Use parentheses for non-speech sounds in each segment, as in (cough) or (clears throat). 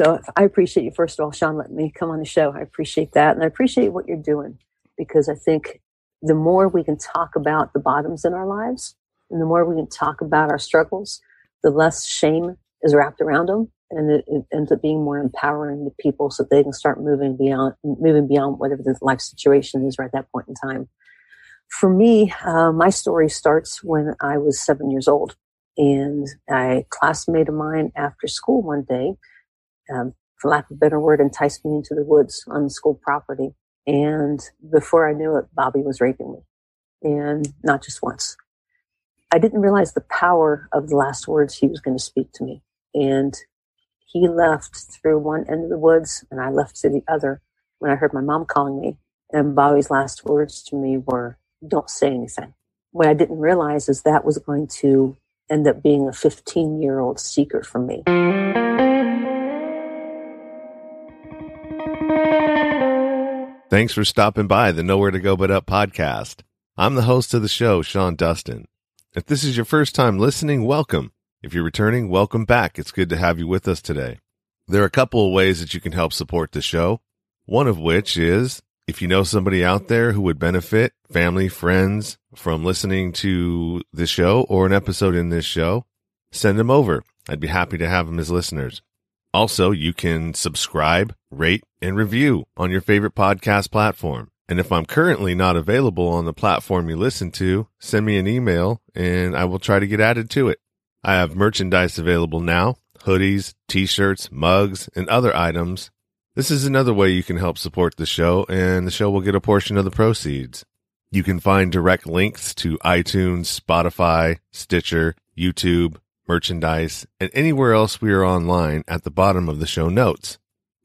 So I appreciate you, first of all, Sean, letting me come on the show. I appreciate that. And I appreciate what you're doing because I think the more we can talk about the bottoms in our lives and the more we can talk about our struggles, the less shame is wrapped around them. And it, it ends up being more empowering to people so they can start moving beyond, moving beyond whatever the life situation is right at that point in time. For me, uh, my story starts when I was seven years old. And a classmate of mine after school one day, um, for lack of a better word, enticed me into the woods on school property. And before I knew it, Bobby was raping me. And not just once. I didn't realize the power of the last words he was going to speak to me. And he left through one end of the woods and I left to the other when I heard my mom calling me. And Bobby's last words to me were, don't say anything. What I didn't realize is that was going to end up being a 15 year old secret from me. Thanks for stopping by the Nowhere to Go But Up podcast. I'm the host of the show, Sean Dustin. If this is your first time listening, welcome. If you're returning, welcome back. It's good to have you with us today. There are a couple of ways that you can help support the show. One of which is if you know somebody out there who would benefit, family, friends, from listening to the show or an episode in this show, send them over. I'd be happy to have them as listeners. Also, you can subscribe, rate, and review on your favorite podcast platform. And if I'm currently not available on the platform you listen to, send me an email and I will try to get added to it. I have merchandise available now hoodies, t shirts, mugs, and other items. This is another way you can help support the show, and the show will get a portion of the proceeds. You can find direct links to iTunes, Spotify, Stitcher, YouTube, merchandise, and anywhere else we are online at the bottom of the show notes.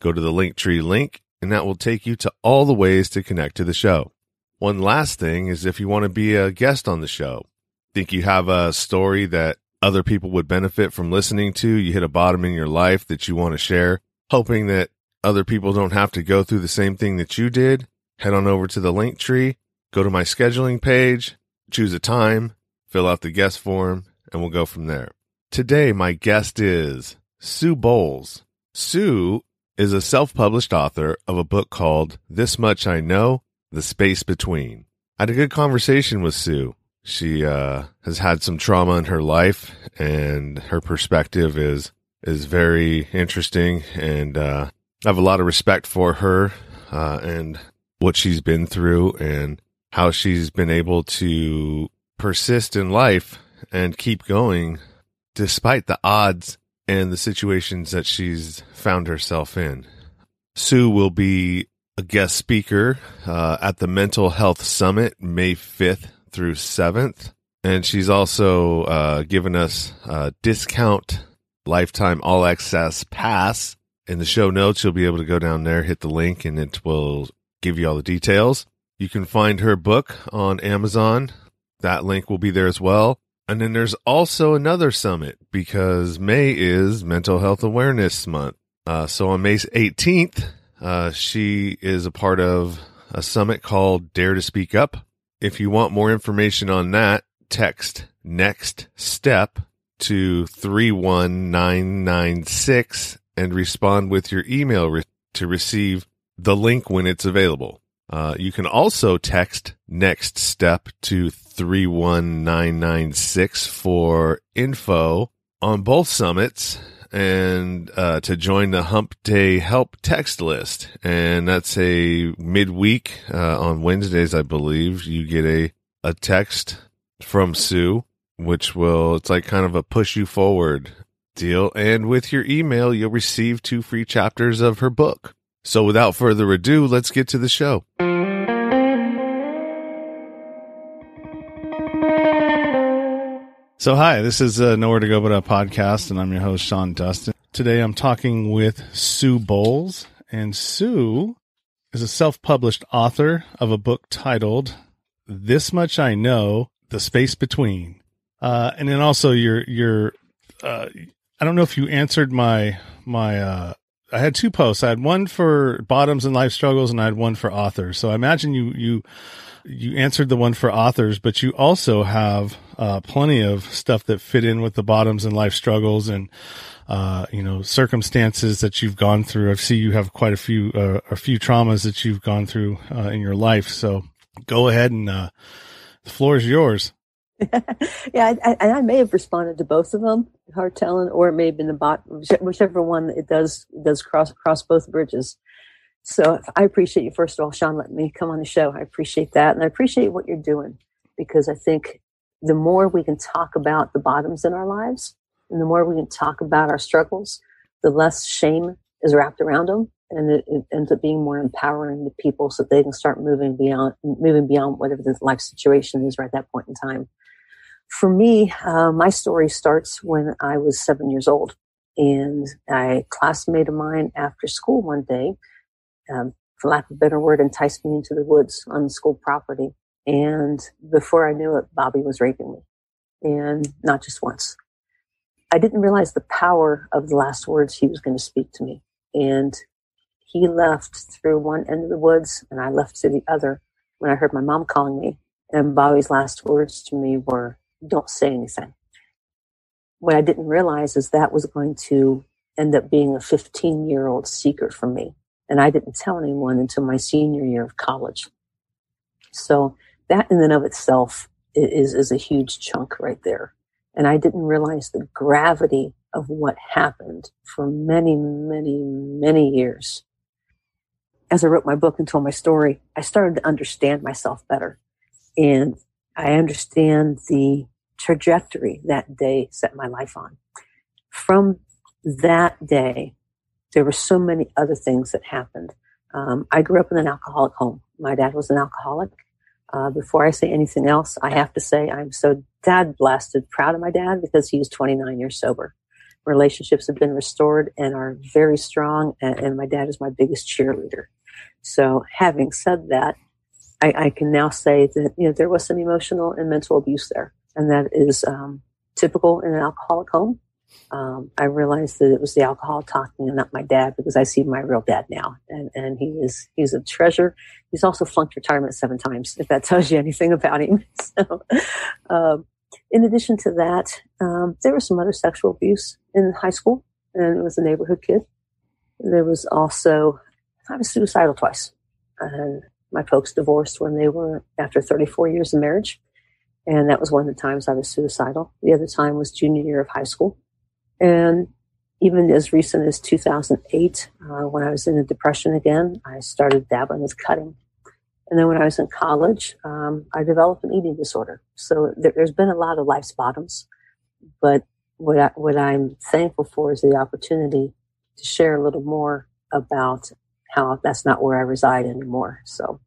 Go to the Linktree link, and that will take you to all the ways to connect to the show. One last thing is if you want to be a guest on the show, think you have a story that other people would benefit from listening to, you hit a bottom in your life that you want to share, hoping that other people don't have to go through the same thing that you did, head on over to the Linktree Go to my scheduling page, choose a time, fill out the guest form, and we'll go from there. Today, my guest is Sue Bowles. Sue is a self published author of a book called This Much I Know The Space Between. I had a good conversation with Sue. She uh, has had some trauma in her life, and her perspective is is very interesting. And uh, I have a lot of respect for her uh, and what she's been through. And how she's been able to persist in life and keep going despite the odds and the situations that she's found herself in. Sue will be a guest speaker uh, at the Mental Health Summit May 5th through 7th. And she's also uh, given us a discount lifetime all access pass. In the show notes, you'll be able to go down there, hit the link, and it will give you all the details. You can find her book on Amazon. That link will be there as well. And then there's also another summit because May is Mental Health Awareness Month. Uh, so on May 18th, uh, she is a part of a summit called Dare to Speak Up. If you want more information on that, text next step to 31996 and respond with your email re- to receive the link when it's available. Uh, you can also text next step to 31996 for info on both summits and uh, to join the Hump Day Help text list. And that's a midweek uh, on Wednesdays, I believe. You get a, a text from Sue, which will, it's like kind of a push you forward deal. And with your email, you'll receive two free chapters of her book. So without further ado, let's get to the show. So, hi, this is uh, Nowhere to Go But a podcast, and I'm your host, Sean Dustin. Today I'm talking with Sue Bowles, and Sue is a self published author of a book titled This Much I Know The Space Between. Uh, and then also, your, your, uh, I don't know if you answered my, my, uh, I had two posts. I had one for bottoms and life struggles, and I had one for authors. So I imagine you you you answered the one for authors, but you also have uh, plenty of stuff that fit in with the bottoms and life struggles. And uh, you know, circumstances that you've gone through. I see you have quite a few, uh, a few traumas that you've gone through, uh, in your life. So go ahead and, uh, the floor is yours. (laughs) yeah, I, I, I, may have responded to both of them, hard telling, or it may have been the bot, whichever one it does does cross cross both bridges. So I appreciate you first of all, Sean, letting me come on the show. I appreciate that, and I appreciate what you're doing because I think the more we can talk about the bottoms in our lives, and the more we can talk about our struggles, the less shame is wrapped around them, and it, it, ends up being more empowering to people so they can start moving beyond moving beyond whatever the life situation is right at that point in time for me, uh, my story starts when I was seven years old. And a classmate of mine after school one day, um, for lack of a better word, enticed me into the woods on the school property. And before I knew it, Bobby was raping me. And not just once. I didn't realize the power of the last words he was going to speak to me. And he left through one end of the woods and I left through the other when I heard my mom calling me. And Bobby's last words to me were, don't say anything. What I didn't realize is that was going to end up being a 15 year old secret from me. And I didn't tell anyone until my senior year of college. So that in and of itself is, is a huge chunk right there. And I didn't realize the gravity of what happened for many, many, many years. As I wrote my book and told my story, I started to understand myself better. And I understand the trajectory that day set my life on. From that day, there were so many other things that happened. Um, I grew up in an alcoholic home. My dad was an alcoholic. Uh, before I say anything else, I have to say I'm so dad blasted proud of my dad because he was 29 years sober. Relationships have been restored and are very strong, and, and my dad is my biggest cheerleader. So, having said that, I, I, can now say that you know there was some emotional and mental abuse there and that is um, typical in an alcoholic home. Um, I realized that it was the alcohol talking and not my dad because I see my real dad now, and and he is he's a treasure. He's also flunked retirement seven times, if that tells you anything about him. (laughs) So, um, in addition to that, um, there was some other sexual abuse in high school, and it was a neighborhood kid. There was also I was suicidal twice, and my folks divorced when they were after 34 years of marriage. And that was one of the times I was suicidal. The other time was junior year of high school. And even as recent as 2008, uh, when I was in a depression again, I started dabbling with cutting. And then when I was in college, um, I developed an eating disorder. So there, has been a lot of life's bottoms. But what, I, what I'm thankful for is the opportunity to share a little more about how that's not where I reside anymore. So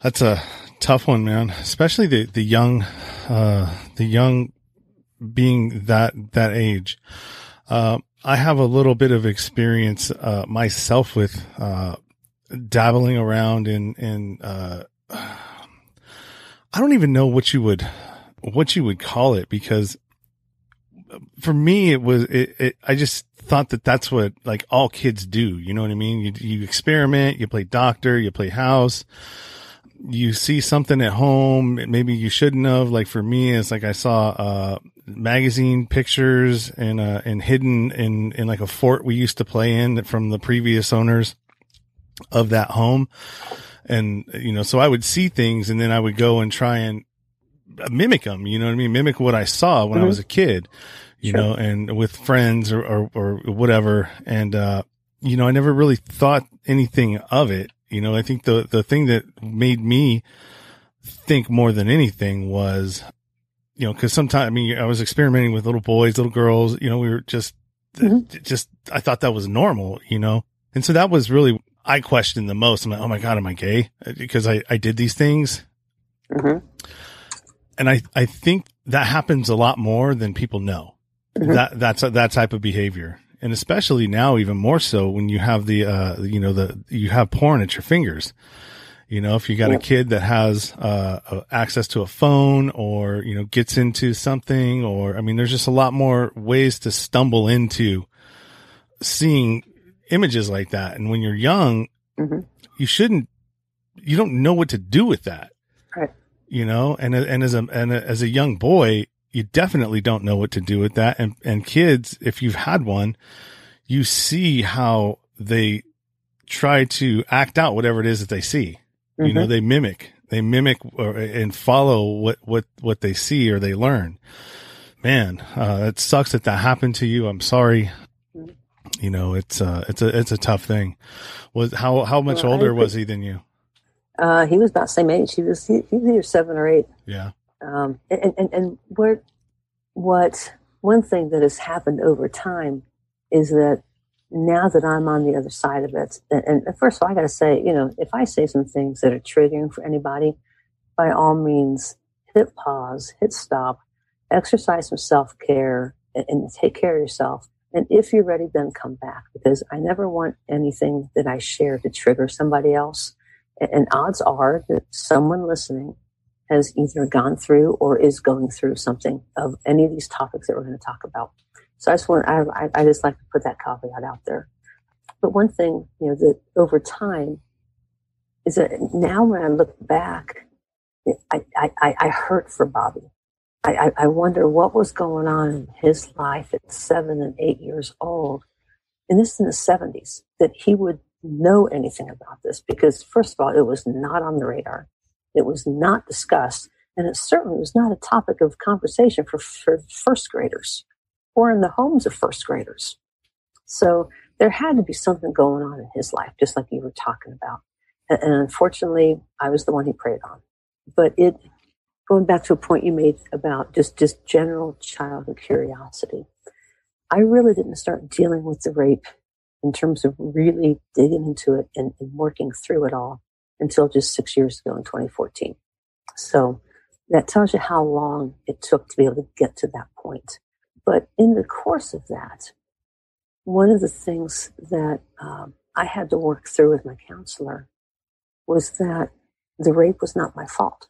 that's a tough one, man. Especially the the young, uh, the young being that that age. Uh, I have a little bit of experience uh, myself with uh, dabbling around in in. Uh, (sighs) I don't even know what you would what you would call it because for me it was it, it I just thought that that's what like all kids do. You know what I mean? You you experiment, you play doctor, you play house you see something at home, maybe you shouldn't have. Like for me, it's like I saw, uh, magazine pictures and, uh, and hidden in, in like a fort we used to play in from the previous owners of that home. And, you know, so I would see things and then I would go and try and mimic them, you know what I mean? Mimic what I saw when mm-hmm. I was a kid, you sure. know, and with friends or, or, or whatever. And, uh, you know, I never really thought anything of it you know, I think the, the thing that made me think more than anything was, you know, cause sometimes, I mean, I was experimenting with little boys, little girls, you know, we were just, mm-hmm. just, I thought that was normal, you know? And so that was really, I question the most. I'm like, oh my God, am I gay? Because I, I did these things. Mm-hmm. And I, I think that happens a lot more than people know. Mm-hmm. That, that's, that type of behavior and especially now even more so when you have the uh you know the you have porn at your fingers you know if you got a kid that has uh access to a phone or you know gets into something or i mean there's just a lot more ways to stumble into seeing images like that and when you're young mm-hmm. you shouldn't you don't know what to do with that right you know and and as a and as a young boy you definitely don't know what to do with that. And, and kids, if you've had one, you see how they try to act out whatever it is that they see. Mm-hmm. You know, mm-hmm. they mimic, they mimic or, and follow what, what, what they see or they learn. Man, uh, it sucks that that happened to you. I'm sorry. You know, it's, uh, it's a, it's a tough thing. Was how, how much well, older was he than you? Uh, he was about the same age. He was, he, he was either seven or eight. Yeah. Um, and, and, and where, what, one thing that has happened over time is that now that I'm on the other side of it, and, and first of all, I got to say, you know, if I say some things that are triggering for anybody, by all means, hit pause, hit stop, exercise some self care, and, and take care of yourself. And if you're ready, then come back because I never want anything that I share to trigger somebody else. And, odds are that someone listening has either gone through or is going through something of any of these topics that we're going to talk about. So I just want, I, I just like to put that caveat out there. But one thing, you know, that over time is that now when I look back, I, I, I hurt for Bobby. I, I wonder what was going on in his life at seven and eight years old. And this is in the 70s, that he would know anything about this because, first of all, it was not on the radar. It was not discussed. And it certainly was not a topic of conversation for, for first graders or in the homes of first graders. So there had to be something going on in his life, just like you were talking about. And, and unfortunately, I was the one he preyed on. But it, going back to a point you made about just, just general childhood curiosity, I really didn't start dealing with the rape in terms of really digging into it and, and working through it all until just six years ago in 2014. So that tells you how long it took to be able to get to that point. But in the course of that, one of the things that um, I had to work through with my counselor was that the rape was not my fault.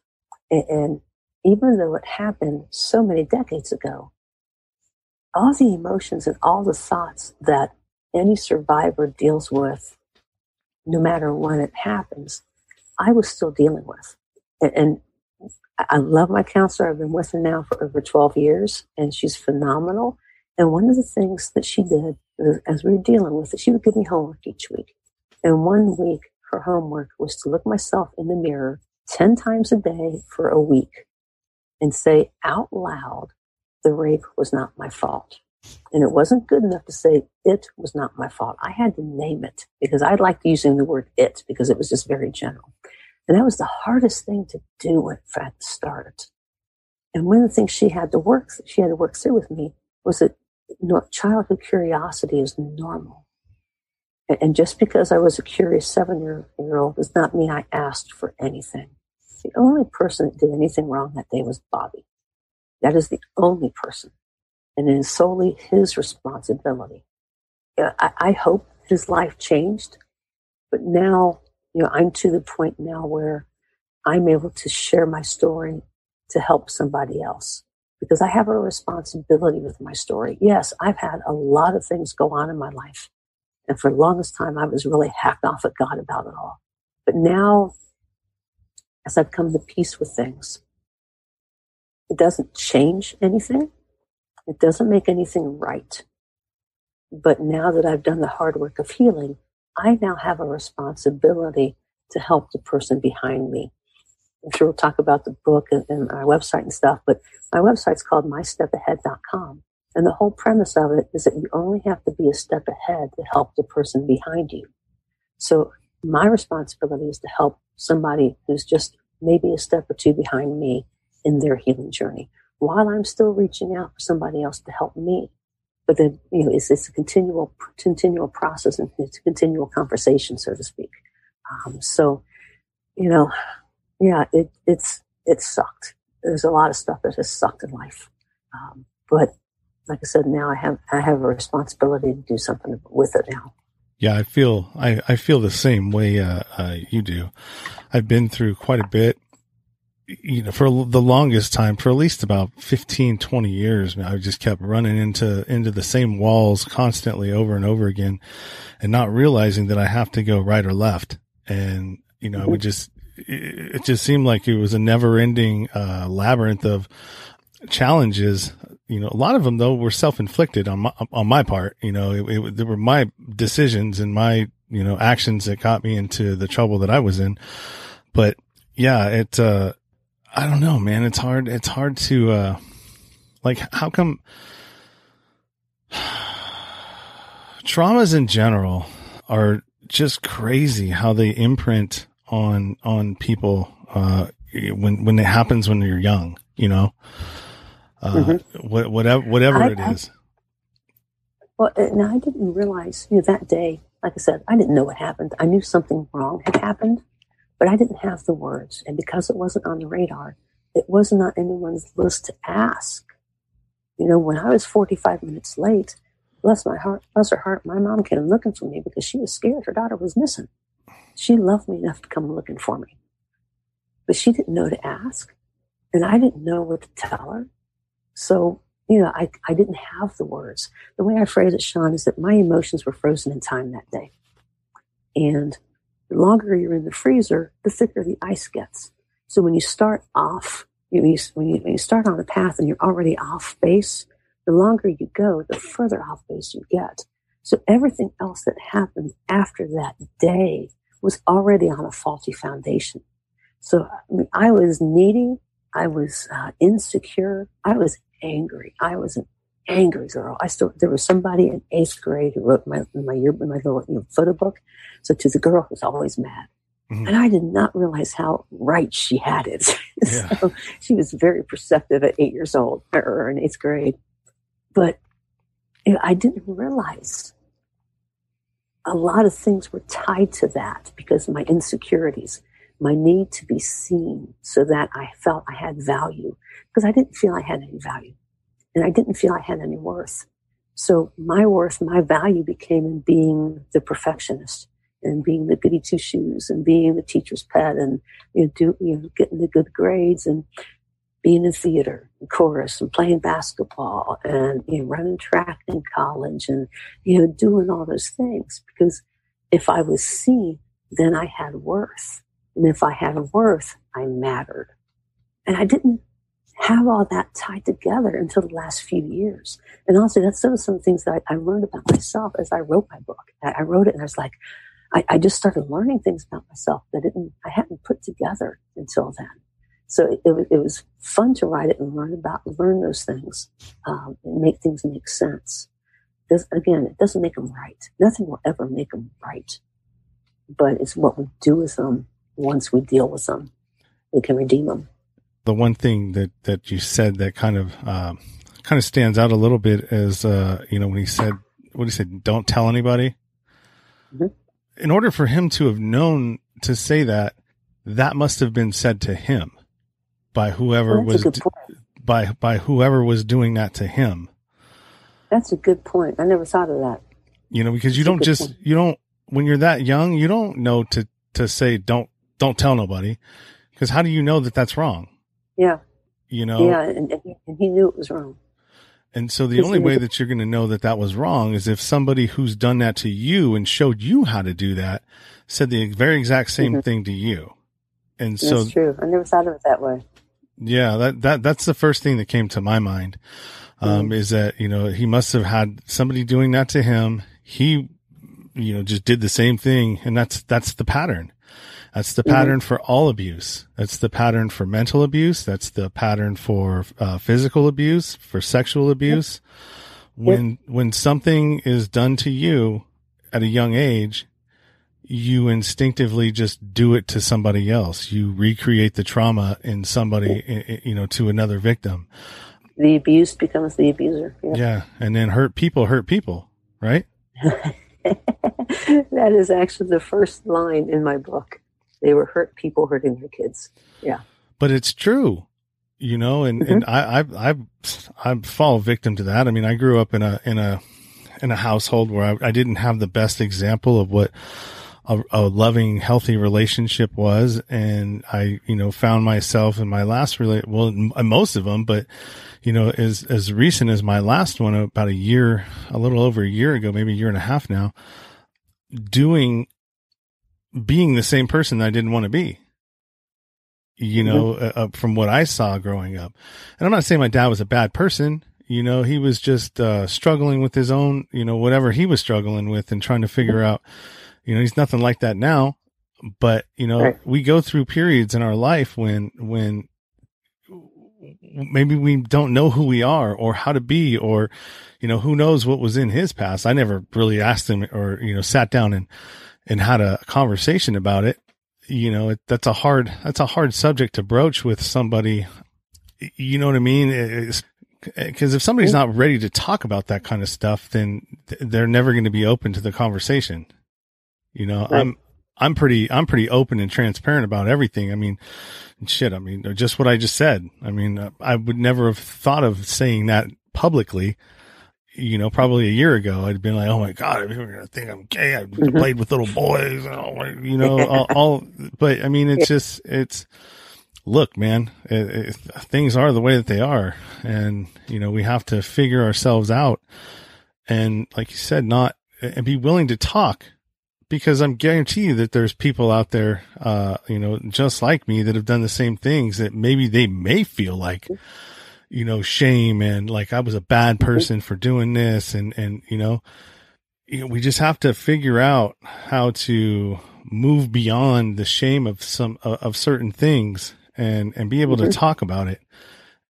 And, and even though it happened so many decades ago, all the emotions and all the thoughts that any survivor deals with, no matter when it happens, I was still dealing with. And, and I love my counselor. I've been with her now for over 12 years, and she's phenomenal. And one of the things that she did uh, as we were dealing with it, she would give me homework each week. And one week, her homework was to look myself in the mirror 10 times a day for a week and say out loud, the rape was not my fault. And it wasn't good enough to say it was not my fault. I had to name it because I liked using the word it because it was just very general. And that was the hardest thing to do at the start. And one of the things she had to work, she had to work through with me was that childhood curiosity is normal. And just because I was a curious seven year old does not mean I asked for anything. The only person that did anything wrong that day was Bobby. That is the only person. And it is solely his responsibility. I, I hope his life changed, but now you know, I'm to the point now where I'm able to share my story to help somebody else because I have a responsibility with my story. Yes, I've had a lot of things go on in my life. And for the longest time, I was really hacked off at God about it all. But now, as I've come to peace with things, it doesn't change anything. It doesn't make anything right. But now that I've done the hard work of healing, I now have a responsibility to help the person behind me. I'm sure we'll talk about the book and, and our website and stuff, but my website's called mystepahead.com. And the whole premise of it is that you only have to be a step ahead to help the person behind you. So my responsibility is to help somebody who's just maybe a step or two behind me in their healing journey while I'm still reaching out for somebody else to help me. But then you know it's, it's a continual continual process and it's a continual conversation so to speak. Um, so you know yeah it it's it sucked. There's a lot of stuff that has sucked in life. Um, but like i said now i have i have a responsibility to do something with it now yeah i feel i i feel the same way uh, uh, you do i've been through quite a bit you know, for the longest time, for at least about 15, 20 years, I just kept running into, into the same walls constantly over and over again and not realizing that I have to go right or left. And, you know, I would just, it just seemed like it was a never ending, uh, labyrinth of, challenges, you know, a lot of them though were self-inflicted on my, on my part. You know, it, it, were my decisions and my, you know, actions that got me into the trouble that I was in. But yeah, it, uh, I don't know, man. It's hard. It's hard to, uh, like, how come (sighs) traumas in general are just crazy how they imprint on, on people, uh, when, when it happens when you're young, you know, uh, mm-hmm. what, whatever, whatever I, it is. I, well, and I didn't realize, you know, that day, like I said, I didn't know what happened. I knew something wrong had happened, but I didn't have the words. And because it wasn't on the radar, it wasn't on anyone's list to ask. You know, when I was 45 minutes late, bless my heart, bless her heart, my mom came looking for me because she was scared her daughter was missing. She loved me enough to come looking for me. But she didn't know to ask. And I didn't know what to tell her. So, you know, I, I didn't have the words. The way I phrase it, Sean, is that my emotions were frozen in time that day. And the longer you're in the freezer, the thicker the ice gets. So when you start off, you, when, you, when you start on a path and you're already off base, the longer you go, the further off base you get. So everything else that happened after that day was already on a faulty foundation. So I, mean, I was needy. I was uh, insecure. I was angry. I was an angry girl. I still there was somebody in eighth grade who wrote my my year my little you know, photo book. So to the girl who's always mad, Mm-hmm. And I did not realize how right she had it. (laughs) Yeah. so she was very perceptive at eight years old or in eighth grade. But you know, I didn't realize a lot of things were tied to that because of my insecurities, my need to be seen so that I felt I had value because I didn't feel I had any value and I didn't feel I had any worth. So my worth, my value became in being the perfectionist and being the goody two shoes and being the teacher's pet and you know, do, you know, getting the good grades and being in theater and chorus and playing basketball and you know, running track in college and you know doing all those things because if I was seen, then I had worth, and if I had a worth, I mattered, and I didn't have all that tied together until the last few years. And also, that's some of some things that I, I learned about myself as I wrote my book. I wrote it, and I was like, I, I just started learning things about myself that didn't, I hadn't put together until then. So it, it, it was fun to write it and learn about, learn those things, um, and make things make sense. This, again, it doesn't make them right. Nothing will ever make them right. But it's what we do with them once we deal with them. We can redeem them. The one thing that, that you said that kind of, uh, kind of stands out a little bit is, uh, you know, when he said, what he said, don't tell anybody. Mm-hmm in order for him to have known to say that, that must have been said to him by whoever was by by whoever was doing that to him. That's a good point. I never thought of that. You know, because you don't just point. you don't when you're that young, you don't know to to say don't don't tell nobody because how do you know that that's wrong? Yeah. You know. Yeah, and, and he knew it was wrong. And so the only way that you're going to know that that was wrong is if somebody who's done that to you and showed you how to do that said the very exact same mm-hmm. thing to you. And that's so true. I never thought of it that way. Yeah, that, that, that's the first thing that came to my mind. Um, mm-hmm. is that, you know, he must have had somebody doing that to him. He, you know, just did the same thing. And that's, that's the pattern. That's the mm-hmm. pattern for all abuse. That's the pattern for mental abuse. That's the pattern for uh, physical abuse, for sexual abuse. Yep. When, yep. when something is done to you at a young age, you instinctively just do it to somebody else. You recreate the trauma in somebody, you know, to another victim. The abuse becomes the abuser. Yeah. And then hurt people hurt people, right? (laughs) that is actually the first line in my book. They were hurt people hurting their kids. Yeah. But it's true, you know, and, mm-hmm. and I, I've, I've, I've fallen victim to that. I mean, I grew up in a, in a, in a household where I, I didn't have the best example of what a, a, loving, healthy relationship was. And I, you know, found myself in my last relate, well, most of them, but, you know, as, as recent as my last one, about a year, a little over a year ago, maybe a year and a half now, doing being the same person that I didn't want to be. you know, mm-hmm. uh, uh, from what I saw growing up. And I'm not saying my dad was a bad person. You know, he was just uh, struggling with his own, you know, whatever he was struggling with and trying to figure out, you know, he's nothing like that now. But, you know, right. we go through periods in our life when, when maybe we don't know who we are or how to be or, you know, who knows what was in his past. I never really asked him or, you know, sat down and, and had a conversation about it you know, it, that's a hard, that's a hard subject to broach with somebody. You know what I mean? Because if somebody's not ready to talk about that kind of stuff, then they're never going to be open to the conversation. You know, right. I'm, I'm pretty, I'm pretty open and transparent about everything. I mean, shit. I mean, just what I just said. I mean, I would never have thought of saying that publicly you know, probably a year ago, I'd been like, "Oh my god, people are gonna think I'm gay. I mm-hmm. played with little boys, and you know, all, all, But I mean, it's just, it's. Look, man, it, it, things are the way that they are, and you know, we have to figure ourselves out, and like you said, not and be willing to talk, because I'm guarantee that there's people out there, uh, you know, just like me that have done the same things that maybe they may feel like you know, shame and like I was a bad mm-hmm. person for doing this and, and, you know, you know, we just have to figure out how to move beyond the shame of some, of certain things and, and be able mm-hmm. to talk about it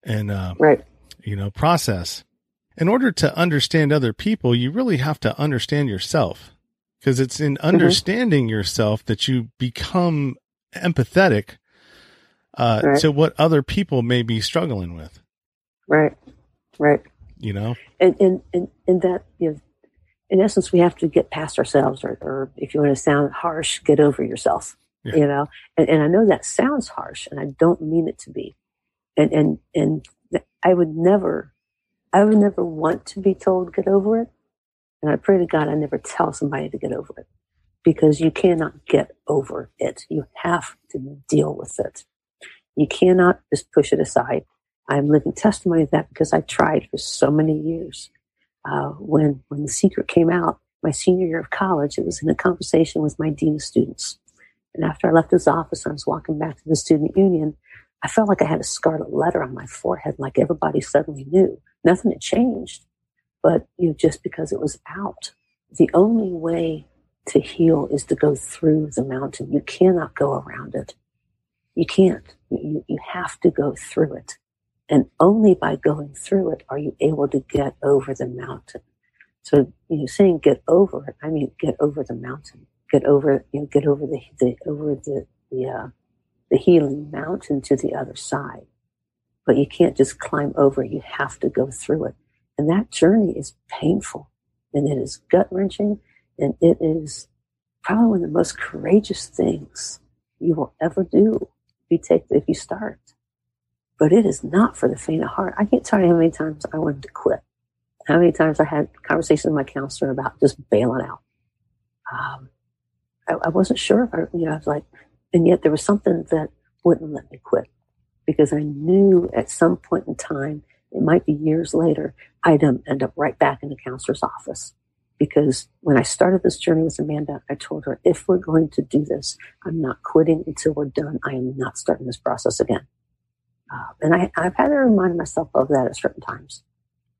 and, uh, right. you know, process. In order to understand other people, you really have to understand yourself because it's in mm-hmm. understanding mm-hmm. yourself that you become empathetic uh, right. to what other people may be struggling with. Right. Right. You know? And, and, and, and that, you know, in essence, we have to get past ourselves, or, or if you want to sound harsh, get over yourself. Yeah. You know, and, and I know that sounds harsh, and I don't mean it to be. And and and I would never, I would never want to be told get over it. And I pray to God I never tell somebody to get over it, because you cannot get over it. You have to deal with it. You cannot just push it aside. I'm living testimony of that because I tried for so many years. Uh, when when the secret came out, my senior year of college, it was in a conversation with my dean of students. And after I left his office, I was walking back to the student union. I felt like I had a scarlet letter on my forehead, like everybody suddenly knew. Nothing had changed, but you know, just because it was out. The only way to heal is to go through the mountain. You cannot go around it. You can't. You, you have to go through it. And only by going through it are you able to get over the mountain. So, you know, saying get over it, I mean, get over the mountain, get over, you know, get over the, the over the, the, uh, the healing mountain to the other side. But you can't just climb over. You have to go through it. And that journey is painful and it is gut wrenching and it is probably one of the most courageous things you will ever do if you take, if you start but it is not for the faint of heart. I can't tell you how many times I wanted to quit. How many times I had conversations with my counselor about just bailing out. Um, I, I, wasn't sure if I, you know, I was like, and yet there was something that wouldn't let me quit because I knew at some point in time, it might be years later, I'd um, end up right back in the counselor's office. Because when I started this journey with Amanda, I told her, if we're going to do this, I'm not quitting until we're done. I am not starting this process again. Uh, and I, I've had to remind myself of that at certain times.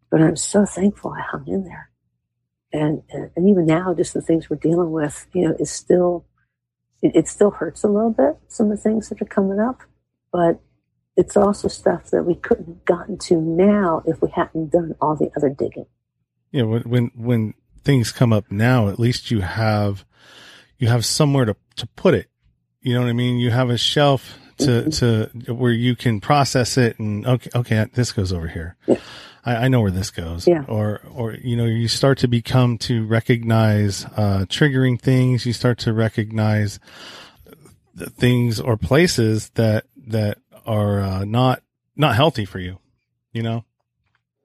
But I'm so thankful I hung in there. And, and, and even now, just the things we're dealing with, you know, is still, it, it still hurts a little bit, some of the things that are coming up. But it's also stuff that we couldn't have gotten to now if we hadn't done all the other digging. Yeah, when when when things come up now, at least you have you have somewhere to to put it. You know what I mean? You have a shelf to to where you can process it and okay okay this goes over here. Yeah. I, I, know where this goes. Yeah. Or or you know you start to become to recognize uh, triggering things. You start to recognize the things or places that that are uh, not not healthy for you. You know.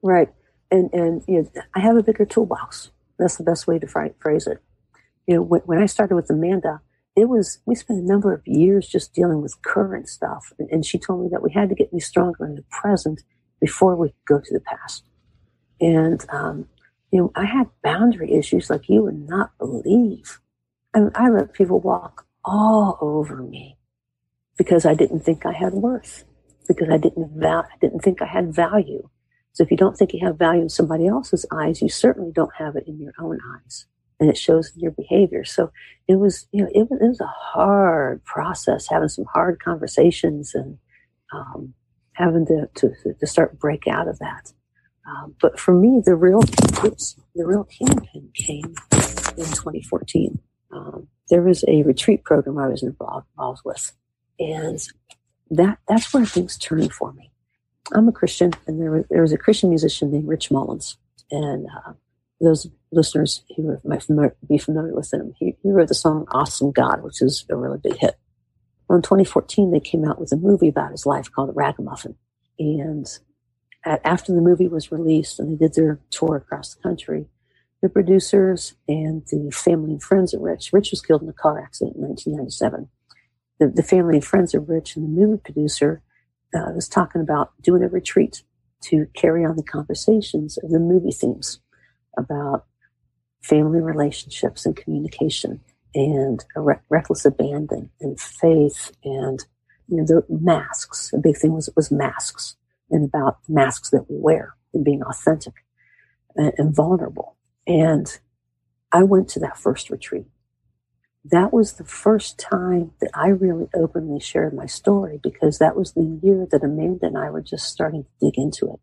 Right. And and you know, I have a bigger toolbox. That's the best way to phrase it. You know, when, when I started with Amanda, it was we spent a number of years just dealing with current stuff and, and, she told me that we had to get me stronger in the present before we could go to the past and um, you know i had boundary issues like you would not believe I, mean, I let people walk all over me because I didn't think I had worth, because I didn't val- I didn't think I had value. So if you don't think you have value in somebody else's eyes, you certainly don't have it in your own eyes. And it shows in your behavior. So it was, you know, it it was a hard process, having some hard conversations and um, having to, to, to start break out of that. Um, but for me, the real, oops, the real kingpin came in 2014. Um, there was a retreat program I was involved, involved with, and that that's where things turned for me. I'm a Christian, and there was, there was a Christian musician named Rich Mullins, and uh, those listeners who might be familiar with him, he, he wrote the song "Awesome God," which is a really big hit. Well, in 2014, they came out with a movie about his life called Ragamuffin, and at, after the movie was released and they did their tour across the country, the producers and the family and friends of Rich. Rich was killed in a car accident in 1997. The, the family and friends of Rich and the movie producer uh, was talking about doing a retreat to carry on the conversations of the movie themes about family relationships and communication and re- reckless abandon and faith and you know the masks. A big thing was was masks and about masks that we wear and being authentic and, and vulnerable. And I went to that first retreat. That was the first time that I really openly shared my story because that was the year that Amanda and I were just starting to dig into it.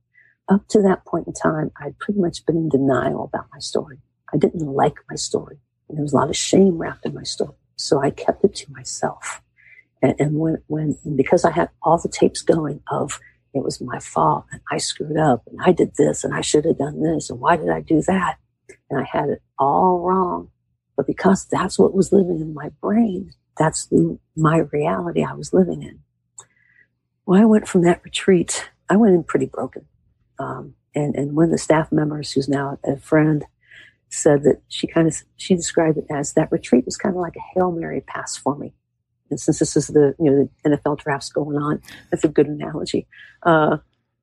Up to that point in time, I'd pretty much been in denial about my story. I didn't like my story. And there was a lot of shame wrapped in my story. So I kept it to myself. And, and when, when, because I had all the tapes going of it was my fault and I screwed up and I did this and I should have done this and why did I do that? and I had it all wrong. But because that's what was living in my brain, that's the, my reality I was living in. Well, I went from that retreat, I went in pretty broken. Um, and, and one of the staff members, who's now a friend, said that she kind of, she described it as that retreat was kind of like a Hail Mary pass for me. And since this is the, you know, the NFL drafts going on, that's a good analogy. Uh,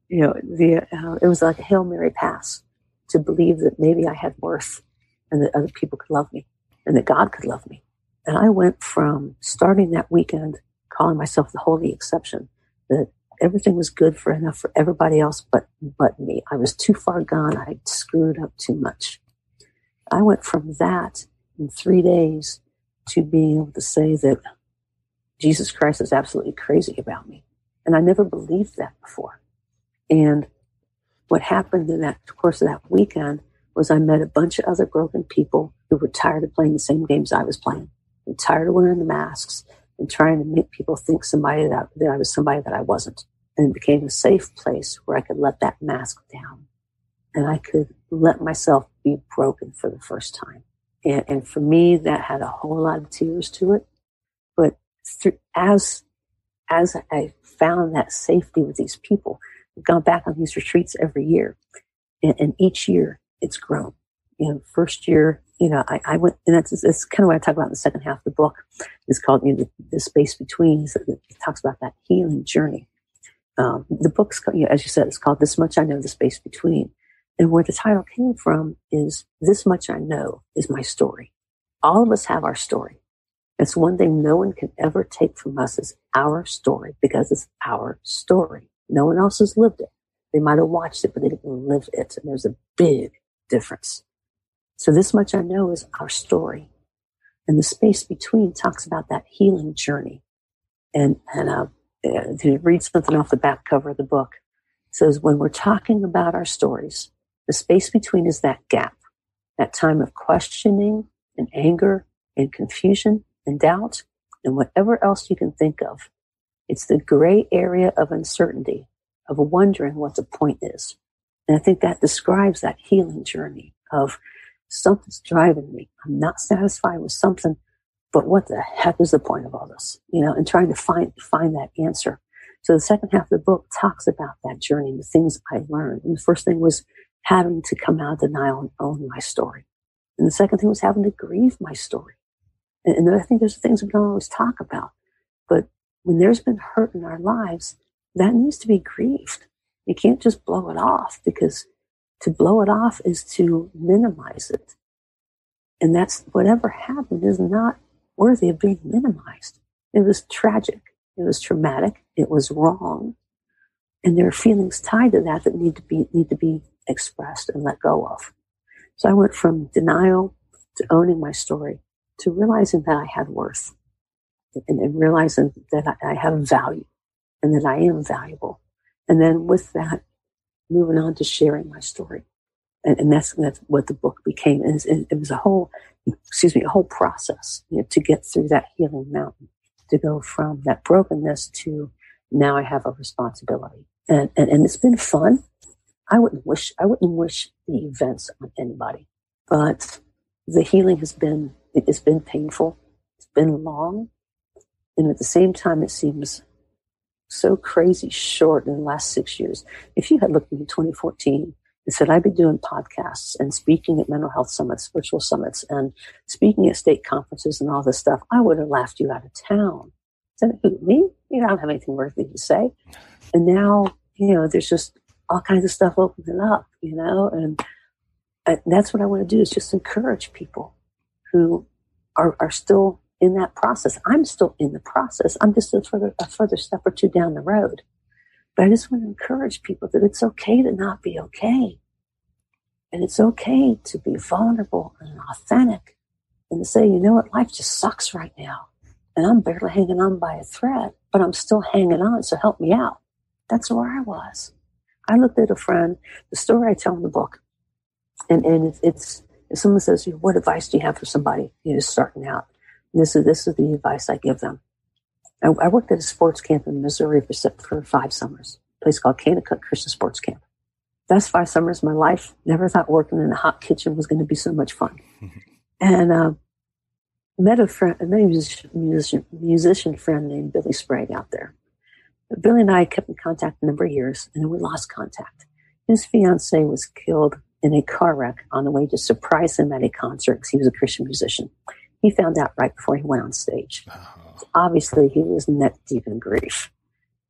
you know, the, uh, it was like a Hail Mary pass to believe that maybe I had worth and that other people could love me and that God could love me. And I went from starting that weekend calling myself the holy exception, that everything was good for enough for everybody else but but me. I was too far gone. I screwed up too much. I went from that in three days to being able to say that Jesus Christ is absolutely crazy about me. And I never believed that before. And what happened in that course of that weekend was I met a bunch of other broken people who were tired of playing the same games I was playing and tired of wearing the masks and trying to make people think somebody that, that I was somebody that I wasn't. And it became a safe place where I could let that mask down and I could let myself be broken for the first time. And, and for me, that had a whole lot of tears to it. But through, as, as I found that safety with these people, I've gone back on these retreats every year. And, and each year it's grown. You know, first year, you know, I, I went, and that's, that's kind of what I talk about in the second half of the book. It's called, you know, the, the space between. So it talks about that healing journey. Um, the book's, you know, as you said, it's called This Much I Know, The Space Between. And where the title came from is This Much I Know is my story. All of us have our story. It's one thing no one can ever take from us is our story because it's our story. No one else has lived it. They might have watched it, but they didn't live it. And there's a big difference. So this much I know is our story. And the space between talks about that healing journey. And, and, uh, to read something off the back cover of the book, says, when we're talking about our stories, the space between is that gap, that time of questioning and anger and confusion and doubt and whatever else you can think of it's the gray area of uncertainty, of wondering what the point is. And I think that describes that healing journey of something's driving me. I'm not satisfied with something, but what the heck is the point of all this? You know, and trying to find, find that answer. So the second half of the book talks about that journey, the things I learned. And the first thing was having to come out of denial and own my story. And the second thing was having to grieve my story. And, and I think there's things we don't always talk about, but when there's been hurt in our lives, that needs to be grieved. You can't just blow it off because to blow it off is to minimize it. And that's whatever happened is not worthy of being minimized. It was tragic. It was traumatic. It was wrong. And there are feelings tied to that that need to be, need to be expressed and let go of. So I went from denial to owning my story to realizing that I had worth and, and realizing that I, I have value and that I am valuable. And then with that, moving on to sharing my story. And, and that's, that's what the book became. And it, it was a whole, excuse me, a whole process you know, to get through that healing mountain, to go from that brokenness to now I have a responsibility. And, and, and it's been fun. I wouldn't wish, I wouldn't wish the events on anybody, but the healing has been, it's been painful. It's been long. And at the same time, it seems so crazy short in the last six years. If you had looked at me in 2014 and said I'd be doing podcasts and speaking at mental health summits, virtual summits, and speaking at state conferences and all this stuff, I would have laughed you out of town. Said, who, me? You know, I don't have anything worthy to say. And now, you know, there's just all kinds of stuff opening up, you know, and that's what I want to do is just encourage people who are, are still in that process. I'm still in the process. I'm just a further, a further step or two down the road. But I just want to encourage people that it's okay to not be okay. And it's okay to be vulnerable and authentic and to say, you know what, life just sucks right now. And I'm barely hanging on by a thread, but I'm still hanging on, so help me out. That's where I was. I looked at a friend, the story I tell in the book, and, and it's, it's if someone says, what advice do you have for somebody who's starting out? This is this is the advice I give them. I, I worked at a sports camp in Missouri for, for five summers, a place called Kanakuk Christian Sports Camp. Best five summers of my life. Never thought working in a hot kitchen was going to be so much fun. (laughs) and uh, met a friend, a musician, musician, musician friend named Billy Sprague out there. But Billy and I kept in contact a number of years, and then we lost contact. His fiance was killed in a car wreck on the way to surprise him at a concert because he was a Christian musician. He found out right before he went on stage. Oh. Obviously, he was neck deep in grief.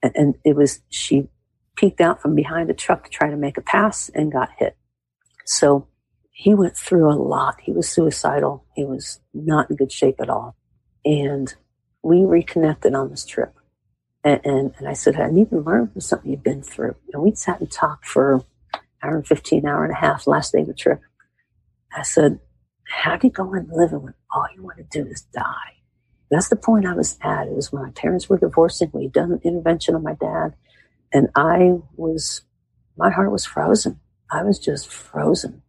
And, and it was, she peeked out from behind the truck to try to make a pass and got hit. So he went through a lot. He was suicidal. He was not in good shape at all. And we reconnected on this trip. And, and, and I said, I need to learn from something you've been through. And we sat and talked for hour and 15, hour and a half last day of the trip. I said, how do you go on living when all you want to do is die? That's the point I was at. It was when my parents were divorcing. We'd done an intervention on my dad, and I was, my heart was frozen. I was just frozen.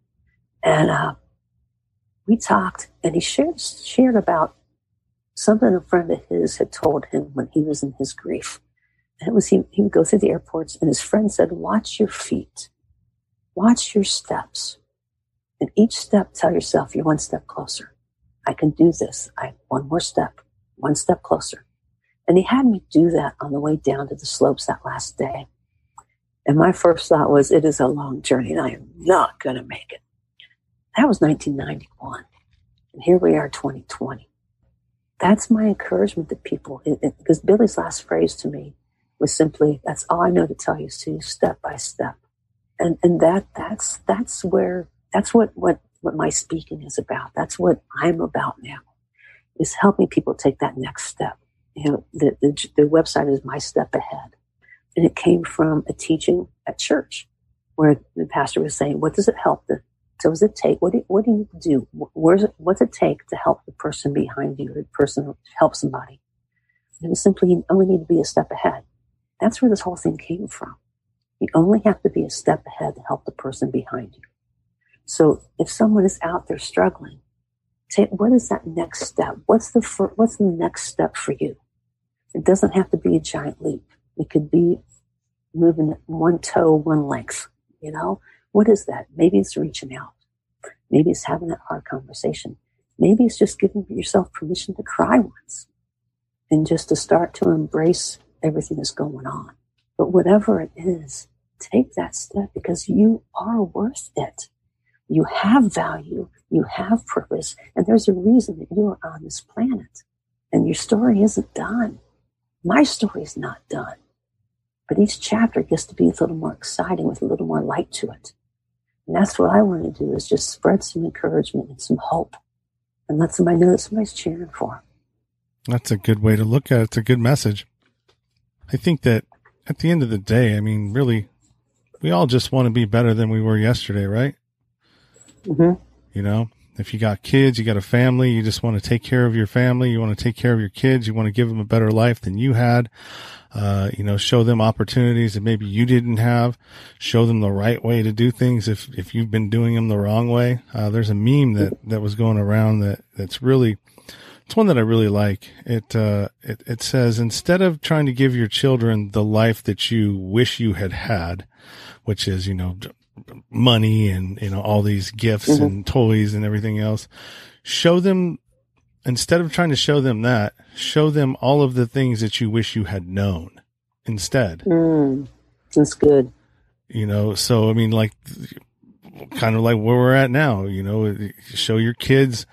And uh, we talked, and he shared shared about something a friend of his had told him when he was in his grief. And it was he, he would go through the airports, and his friend said, Watch your feet, watch your steps. And each step, tell yourself you're one step closer. I can do this. I one more step, one step closer. And he had me do that on the way down to the slopes that last day. And my first thought was, it is a long journey and I am not going to make it. That was 1991. And here we are, 2020. That's my encouragement to people. Because Billy's last phrase to me was simply, that's all I know to tell you is you step by step. And, and that, that's, that's where that's what, what, what my speaking is about. That's what I'm about now is helping people take that next step. You know, the, the, the website is my step ahead. And it came from a teaching at church where the pastor was saying, what does it help the, so does it take, what do, what do you do? Where's it, what's it take to help the person behind you, the person help somebody? And it was simply, you only need to be a step ahead. That's where this whole thing came from. You only have to be a step ahead to help the person behind you. So if someone is out there struggling, say, what is that next step? What's the fir- what's the next step for you? It doesn't have to be a giant leap. It could be moving one toe, one length. You know, what is that? Maybe it's reaching out. Maybe it's having that hard conversation. Maybe it's just giving yourself permission to cry once and just to start to embrace everything that's going on. But whatever it is, take that step because you are worth it. You have value, you have purpose, and there's a reason that you are on this planet. And your story isn't done. My story is not done. But each chapter gets to be a little more exciting with a little more light to it. And that's what I want to do is just spread some encouragement and some hope and let somebody know that somebody's cheering for them. That's a good way to look at it. It's a good message. I think that at the end of the day, I mean, really, we all just want to be better than we were yesterday, right? Mm-hmm. You know, if you got kids, you got a family, you just want to take care of your family, you want to take care of your kids, you want to give them a better life than you had. Uh, you know, show them opportunities that maybe you didn't have. Show them the right way to do things if if you've been doing them the wrong way. Uh, there's a meme that that was going around that that's really it's one that I really like. It uh, it it says instead of trying to give your children the life that you wish you had had, which is you know money and you know all these gifts mm-hmm. and toys and everything else, show them instead of trying to show them that, show them all of the things that you wish you had known instead. Mm, that's good. You know, so I mean, like, kind of like where we're at now, you know, show your kids,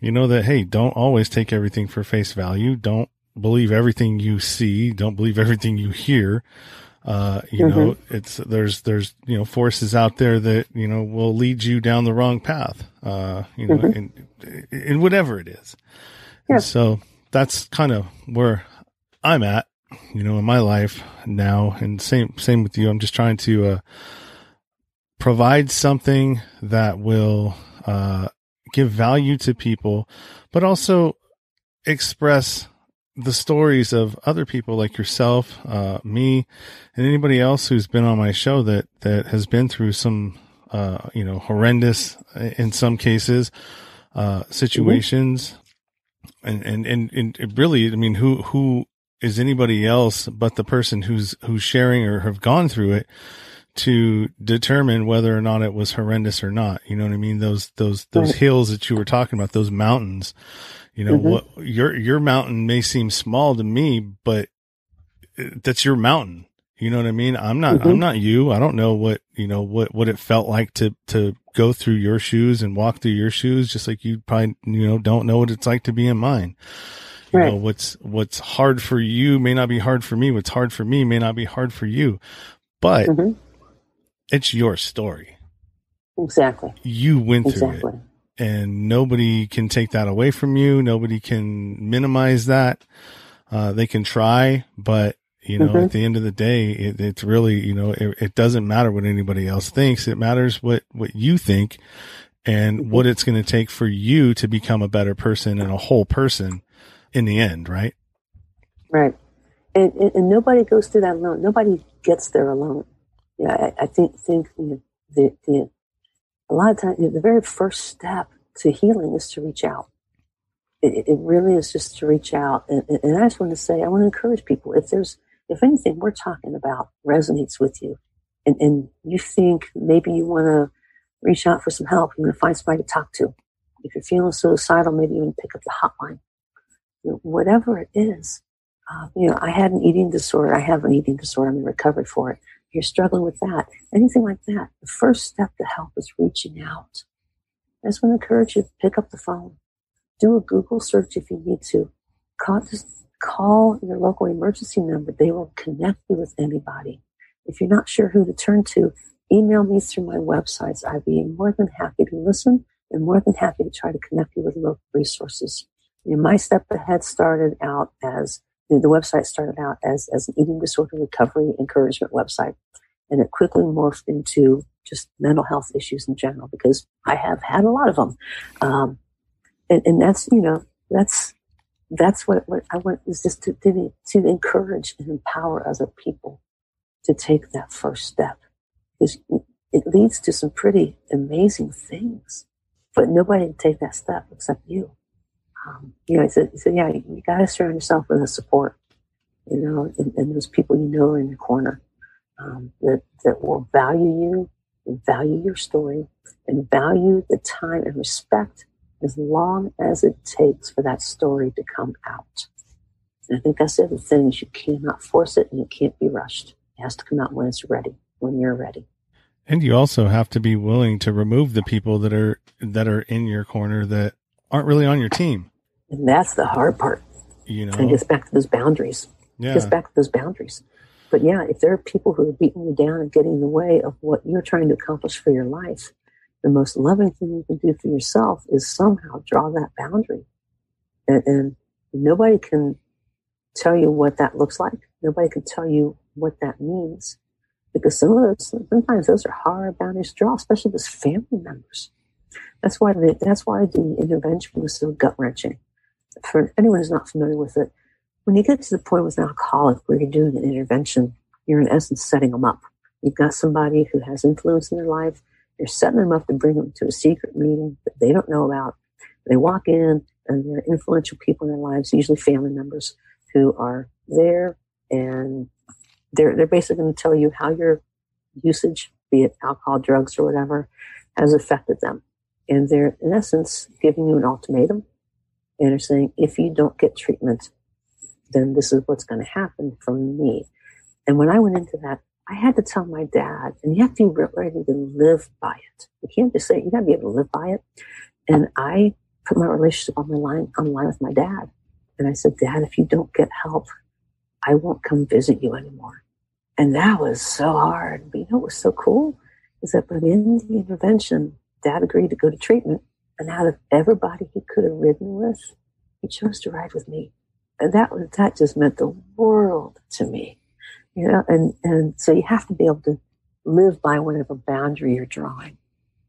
you know, that, hey, don't always take everything for face value. Don't believe everything you see. Don't believe everything you hear. Uh, you mm-hmm. know, it's, there's, there's, you know, forces out there that, you know, will lead you down the wrong path. Uh, you know, mm-hmm. in, in whatever it is. Yeah. so that's kind of where I'm at, you know, in my life now. And same, same with you. I'm just trying to, uh, provide something that will, uh, give value to people, but also express the stories of other people like yourself, uh, me, and anybody else who's been on my show that, that has been through some, uh, you know, horrendous in some cases, uh, situations. Mm-hmm. And, and, and, and really, I mean, who, who is anybody else but the person who's, who's sharing or have gone through it to determine whether or not it was horrendous or not? You know what I mean? Those, those, those hills that you were talking about, those mountains, you know, mm-hmm. what your, your mountain may seem small to me, but that's your mountain. You know what I mean? I'm not, mm-hmm. I'm not you. I don't know what, you know, what, what it felt like to, to go through your shoes and walk through your shoes, just like you probably, you know, don't know what it's like to be in mine. You right. know, what's, what's hard for you may not be hard for me. What's hard for me may not be hard for you, but mm-hmm. it's your story. Exactly. You went through exactly. it and nobody can take that away from you. Nobody can minimize that. Uh, they can try, but you know, mm-hmm. at the end of the day, it, it's really, you know, it, it, doesn't matter what anybody else thinks. It matters what, what you think and mm-hmm. what it's going to take for you to become a better person and a whole person in the end, right? Right. And, and, and nobody goes through that alone. Nobody gets there alone. Yeah, I, I think, think you know, the, the a lot of times, the very first step to healing is to reach out. It, it really is just to reach out. And, and, I just want to say, I want to encourage people if there's, if anything we're talking about resonates with you and, and you think maybe you want to reach out for some help, you want to find somebody to talk to. If you're feeling suicidal, maybe to pick up the hotline. You know, whatever it is, uh, you know, I had an eating disorder. I have an eating disorder. I'm in recovery for it you're struggling with that, anything like that, the first step to help is reaching out. I just want to encourage you to pick up the phone, do a Google search if you need to. Call, just call your local emergency number. They will connect you with anybody. If you're not sure who to turn to, email me through my websites. I'd be more than happy to listen and more than happy to try to connect you with local resources. You know, my step ahead started out as the, website started out as, as an eating disorder recovery encouragement website. And it quickly morphed into just mental health issues in general because I have had a lot of them. Um, and, and that's, you know, that's, that's what, what I want is just to, to, to encourage and empower other people to take that first step because it leads to some pretty amazing things, but nobody can take that step except you um, you know, he said, he said, yeah, you got to surround yourself with support, you know, and, and those people you know in your corner um, that, that will value you, value your story, and value the time and respect as long as it takes for that story to come out. And I think that's the other thing is you cannot force it and it can't be rushed. It has to come out when it's ready, when you're ready. And you also have to be willing to remove the people that are that are in your corner that aren't really on your team. And that's the hard part. You know, and it gets back to those boundaries. Yeah. It gets back to those boundaries. But yeah, if there are people who are beating you down and getting in the way of what you're trying to accomplish for your life, the most loving thing you can do for yourself is somehow draw that boundary. And, and nobody can tell you what that looks like. Nobody can tell you what that means because some of those, sometimes those are hard boundaries to draw, especially with family members. That's why the, that's why the intervention was so gut wrenching. For anyone who's not familiar with it, when you get to the point with an alcoholic where you're doing an intervention, you're in essence setting them up. You've got somebody who has influence in their life. You're setting them up to bring them to a secret meeting that they don't know about. They walk in and they're influential people in their lives, usually family members who are there and they're, they're basically going to tell you how your usage, be it alcohol, drugs, or whatever, has affected them. And they're, in essence, giving you an ultimatum. And they're saying, if you don't get treatment, then this is what's going to happen from me. And when I went into that, I had to tell my dad, and you have to be ready to live by it. You can't just say you got to be able to live by it. And I put my relationship on the line, on the line with my dad. And I said, Dad, if you don't get help, I won't come visit you anymore. And that was so hard. But you know what was so cool? Is that by the end of the intervention, dad agreed to go to treatment. And out of everybody he could have ridden with, he chose to ride with me. And that was, that just meant the world to me. You know, and, and so you have to be able to live by whatever boundary you're drawing.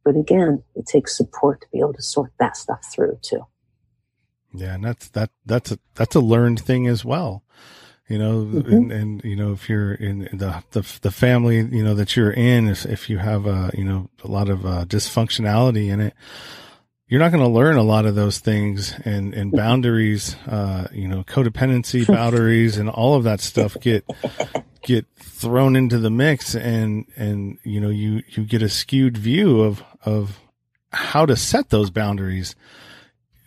But again, it takes support to be able to sort that stuff through too. Yeah, and that's that that's a that's a learned thing as well you know, mm-hmm. and, and, you know, if you're in the, the, the family, you know, that you're in, if, if you have, a you know, a lot of, uh, dysfunctionality in it, you're not going to learn a lot of those things and, and boundaries, uh, you know, codependency (laughs) boundaries and all of that stuff get, get thrown into the mix and, and, you know, you, you get a skewed view of, of how to set those boundaries.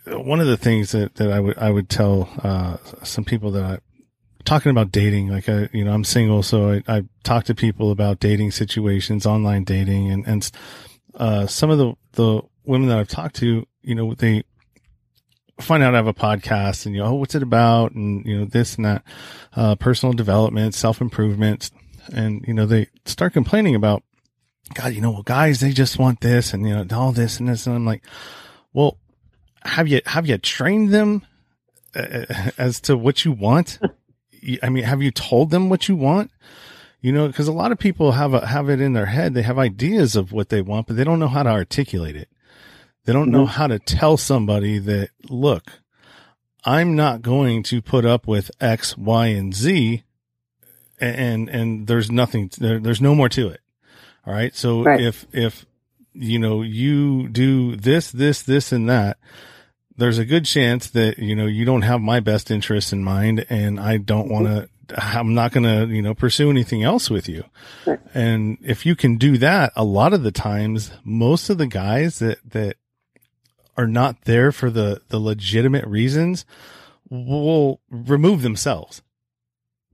One of the things that, that I would, I would tell, uh, some people that I, talking about dating, like I, you know, I'm single, so I, I talk to people about dating situations, online dating, and and uh, some of the the women that I've talked to, you know, they find out I have a podcast, and you know, oh, what's it about, and you know, this and that, uh, personal development, self improvement, and you know, they start complaining about, God, you know, well, guys, they just want this, and you know, all this and this, and I'm like, well, have you have you trained them uh, as to what you want? I mean, have you told them what you want? You know, because a lot of people have a, have it in their head. They have ideas of what they want, but they don't know how to articulate it. They don't know mm-hmm. how to tell somebody that, look, I'm not going to put up with X, Y, and Z, and and there's nothing, there, there's no more to it. All right. So right. if if you know you do this, this, this, and that, there's a good chance that, you know, you don't have my best interests in mind and I don't want to, I'm not going to, you know, pursue anything else with you. And if you can do that, a lot of the times, most of the guys that, that are not there for the, the legitimate reasons will remove themselves.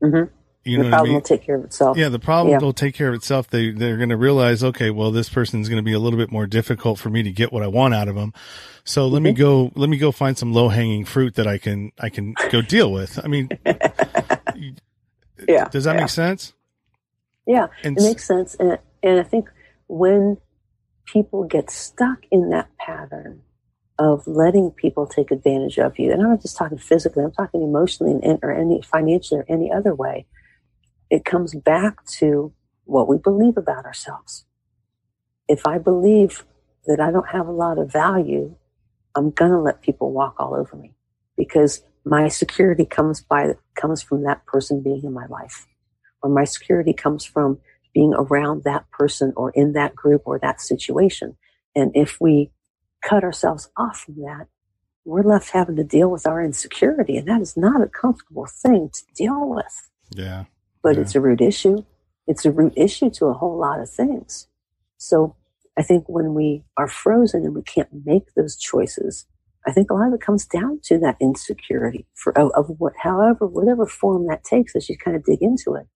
Mm-hmm. You know the problem I mean? will take care of itself. Yeah, the problem yeah. will take care of itself. They they're going to realize, okay, well, this person's going to be a little bit more difficult for me to get what I want out of them. So let mm-hmm. me go. Let me go find some low hanging fruit that I can I can go deal with. I mean, (laughs) yeah. Does that yeah. make sense? Yeah, and, it makes sense, and and I think when people get stuck in that pattern of letting people take advantage of you, and I'm not just talking physically, I'm talking emotionally and, or any financially or any other way it comes back to what we believe about ourselves. If I believe that I don't have a lot of value, I'm going to let people walk all over me because my security comes by, comes from that person being in my life or my security comes from being around that person or in that group or that situation. And if we cut ourselves off from that, we're left having to deal with our insecurity. And that is not a comfortable thing to deal with. Yeah but yeah. it's a root issue. It's a root issue to a whole lot of things. So I think when we are frozen and we can't make those choices, I think a lot of it comes down to that insecurity for of, of what, however, whatever form that takes as you kind of dig into it.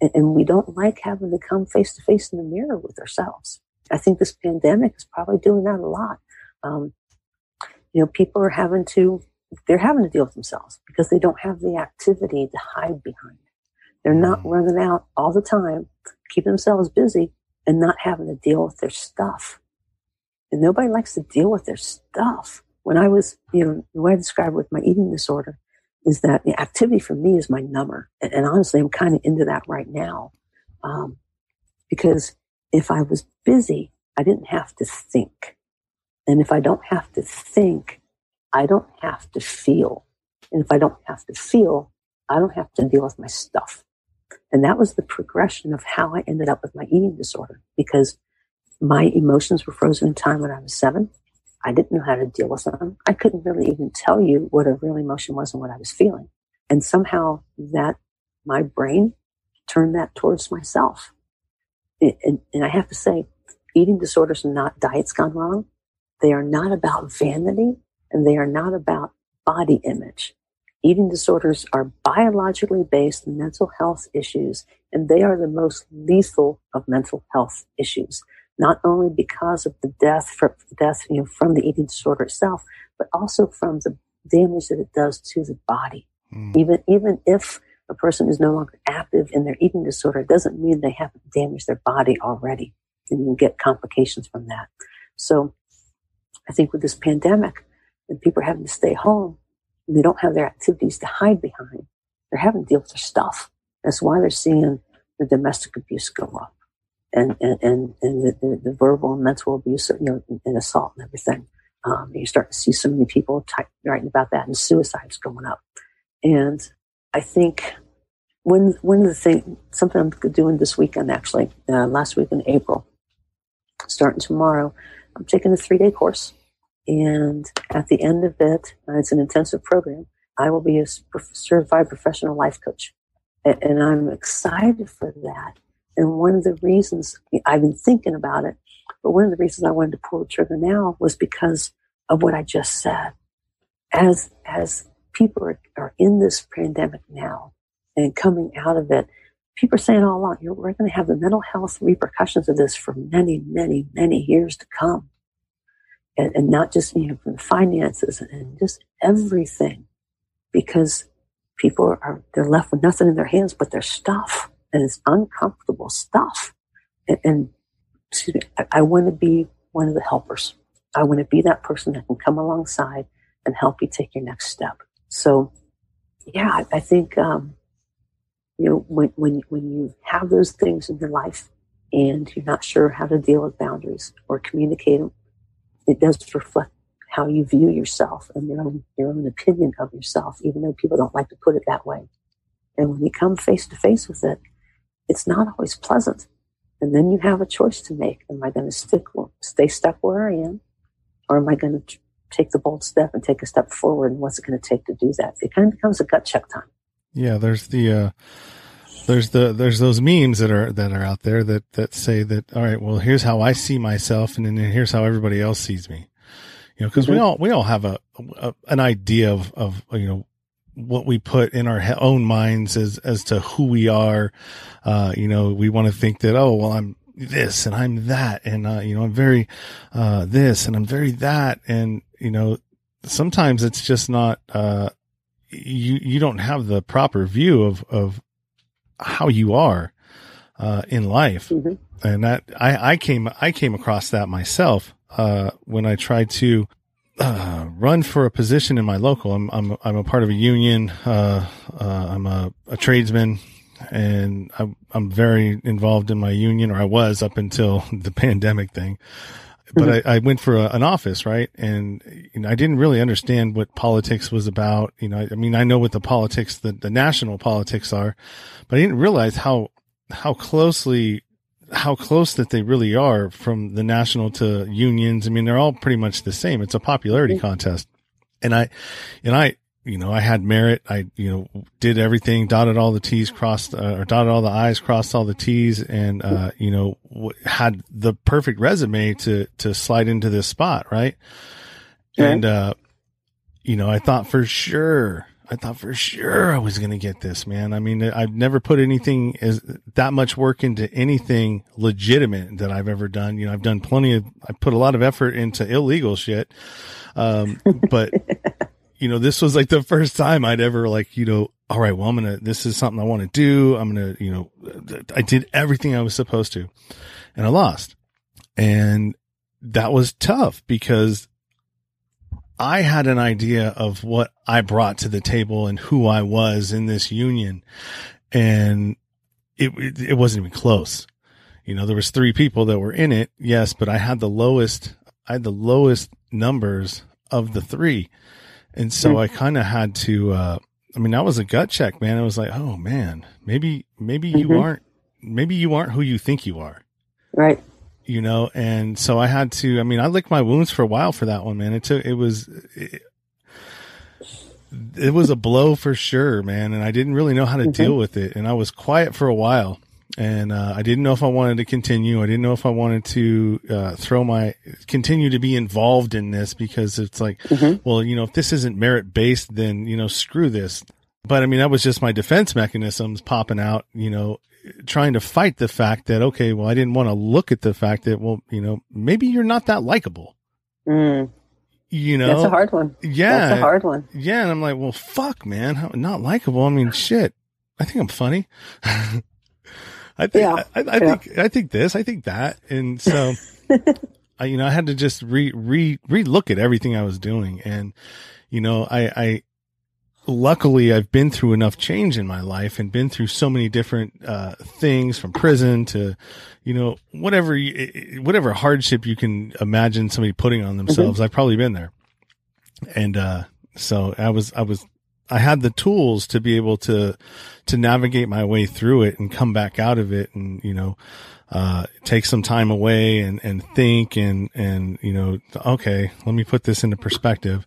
And, and we don't like having to come face to face in the mirror with ourselves. I think this pandemic is probably doing that a lot. Um, you know, people are having to, they're having to deal with themselves because they don't have the activity to hide behind. They're not mm. running out all the time, keeping themselves busy and not having to deal with their stuff. And nobody likes to deal with their stuff. When I was, you know, the way I described with my eating disorder, is that the activity for me is my number. And, and honestly, I'm kind of into that right now. Um, because if I was busy, I didn't have to think. And if I don't have to think, I don't have to feel. And if I don't have to feel, I don't have to deal with my stuff. And that was the progression of how I ended up with my eating disorder because my emotions were frozen in time when I was seven. I didn't know how to deal with them. I couldn't really even tell you what a real emotion was and what I was feeling. And somehow that my brain turned that towards myself. and, and I have to say, eating disorders are not diets gone wrong. They are not about vanity and they are not about body image. Eating disorders are biologically based mental health issues, and they are the most lethal of mental health issues. Not only because of the death, for, death you know, from the eating disorder itself, but also from the damage that it does to the body. Mm. Even even if a person is no longer active in their eating disorder, it doesn't mean they haven't damaged their body already, and you can get complications from that. So, I think with this pandemic, and people are having to stay home, and they don't have their activities to hide behind. They're having to deal with their stuff. That's why they're seeing the domestic abuse go up and, and, and, and the, the, the, verbal and mental abuse, you know, and, and assault and everything. Um, you start to see so many people type, writing about that and suicides going up. And I think when, one of the things, something I'm doing this weekend, actually, uh, last week in April, starting tomorrow, I'm taking a three day course and at the end of it, it's an intensive program. I will be a certified professional life coach. And, and I'm excited for that. And one of the reasons I've been thinking about it, but one of the reasons I wanted to pull the trigger now was because of what I just said. As, as people are, are in this pandemic now and coming out of it, people are saying all along, we're going to have the mental health repercussions of this for many, many, many years to come. And, and not just you know from finances and just everything. Because people are they're left with nothing in their hands but their stuff. And it's uncomfortable stuff. And, and excuse me I, I want to be one of the helpers. I want to be that person that can come alongside and help you take your next step. So yeah i, I think um, you know when, when when you have those things in your life and you're not sure how to deal with boundaries or communicate them it does reflect how you view yourself and your own your own opinion of yourself, even though people don't like to put it that way. And when you come face to face with it, it's not always pleasant. And then you have a choice to make: Am I going to stick, stay stuck where I am, or am I going to take the bold step and take a step forward? And what's it going to take to do that? It kind of becomes a gut check time. Yeah, there's the uh, there's the there's those memes that are that are out there that that say that all right well here's how I see myself and then here's how everybody else sees me. You know because mm-hmm. we all we all have a, a, an idea of of you know what we put in our own minds as as to who we are. Uh you know we want to think that oh well I'm this and I'm that and uh you know I'm very uh this and I'm very that. And you know sometimes it's just not uh you you don't have the proper view of of how you are uh, in life. Mm-hmm. And that I, I came I came across that myself uh, when I tried to uh, run for a position in my local. I'm I'm I'm a part of a union. Uh, uh, I'm a, a, tradesman, and I'm I'm very involved in my union, or I was up until (laughs) the pandemic thing but mm-hmm. I, I, went for a, an office, right? And you know, I didn't really understand what politics was about. You know, I, I mean, I know what the politics, the, the national politics are, but I didn't realize how, how closely, how close that they really are from the national to unions. I mean, they're all pretty much the same. It's a popularity mm-hmm. contest. And I, and I, you know, I had merit. I, you know, did everything, dotted all the T's, crossed, uh, or dotted all the I's, crossed all the T's, and, uh, you know, w- had the perfect resume to, to slide into this spot, right? And, uh, you know, I thought for sure, I thought for sure I was going to get this, man. I mean, I've never put anything as that much work into anything legitimate that I've ever done. You know, I've done plenty of, I put a lot of effort into illegal shit. Um, but (laughs) you know, this was like the first time I'd ever like, you know, all right, well, I'm going to, this is something I want to do. I'm going to, you know, I did everything I was supposed to and I lost. And that was tough because I had an idea of what I brought to the table and who I was in this union. And it, it, it wasn't even close. You know, there was three people that were in it. Yes, but I had the lowest, I had the lowest numbers of the three. And so mm-hmm. I kind of had to, uh, I mean, that was a gut check, man. It was like, oh man, maybe, maybe mm-hmm. you aren't, maybe you aren't who you think you are. Right. You know, and so I had to, I mean, I licked my wounds for a while for that one, man. It took, it was, it, it was a blow for sure, man. And I didn't really know how to mm-hmm. deal with it. And I was quiet for a while and uh, I didn't know if I wanted to continue. I didn't know if I wanted to uh, throw my continue to be involved in this because it's like, mm-hmm. well, you know, if this isn't merit based, then you know, screw this. But I mean, that was just my defense mechanisms popping out. You know, trying to fight the fact that okay, well, I didn't want to look at the fact that well, you know, maybe you're not that likable. Mm. You know, that's a hard one. Yeah, that's a hard one. Yeah, and I'm like, well, fuck, man, How, not likable. I mean, shit. I think I'm funny. (laughs) I think, yeah. I, I yeah. think, I think this, I think that. And so, (laughs) I, you know, I had to just re, re, re look at everything I was doing. And, you know, I, I, luckily I've been through enough change in my life and been through so many different, uh, things from prison to, you know, whatever, whatever hardship you can imagine somebody putting on themselves. Mm-hmm. I've probably been there. And, uh, so I was, I was I had the tools to be able to, to navigate my way through it and come back out of it and, you know, uh, take some time away and, and think and, and, you know, okay, let me put this into perspective,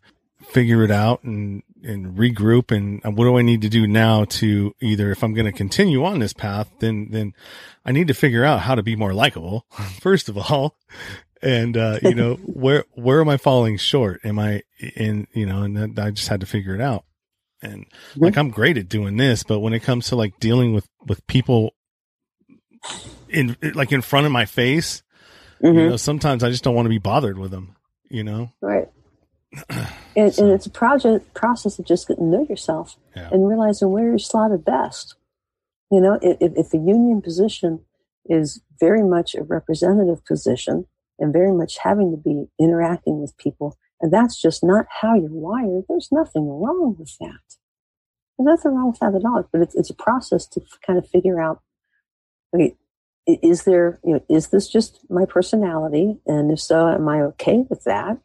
figure it out and, and regroup. And what do I need to do now to either, if I'm going to continue on this path, then, then I need to figure out how to be more likable, (laughs) first of all. And, uh, you know, (laughs) where, where am I falling short? Am I in, you know, and I just had to figure it out. And mm-hmm. like, I'm great at doing this, but when it comes to like dealing with, with people in, like in front of my face, mm-hmm. you know, sometimes I just don't want to be bothered with them, you know? Right. (clears throat) and, so. and, it's a project process of just getting to know yourself yeah. and realizing where you're slotted best. You know, if, if the union position is very much a representative position and very much having to be interacting with people and that's just not how you're wired. There's nothing wrong with that. There's nothing wrong with that at all. But it's, it's a process to kind of figure out, okay, is there, you know, is this just my personality? And if so, am I okay with that?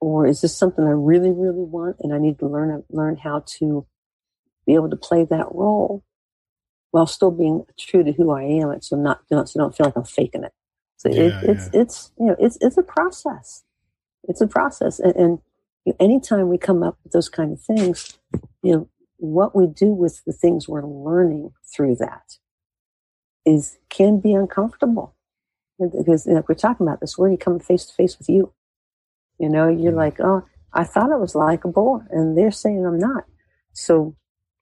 Or is this something I really, really want and I need to learn, learn how to be able to play that role while still being true to who I am and so not, so don't feel like I'm faking it. So yeah, it, it's, yeah. it's, you know, it's, it's a process it's a process. And, and anytime we come up with those kind of things, you know, what we do with the things we're learning through that is can be uncomfortable. Because you know, we're talking about this where you come face to face with you. You know you're like oh i thought i was likable and they're saying i'm not. So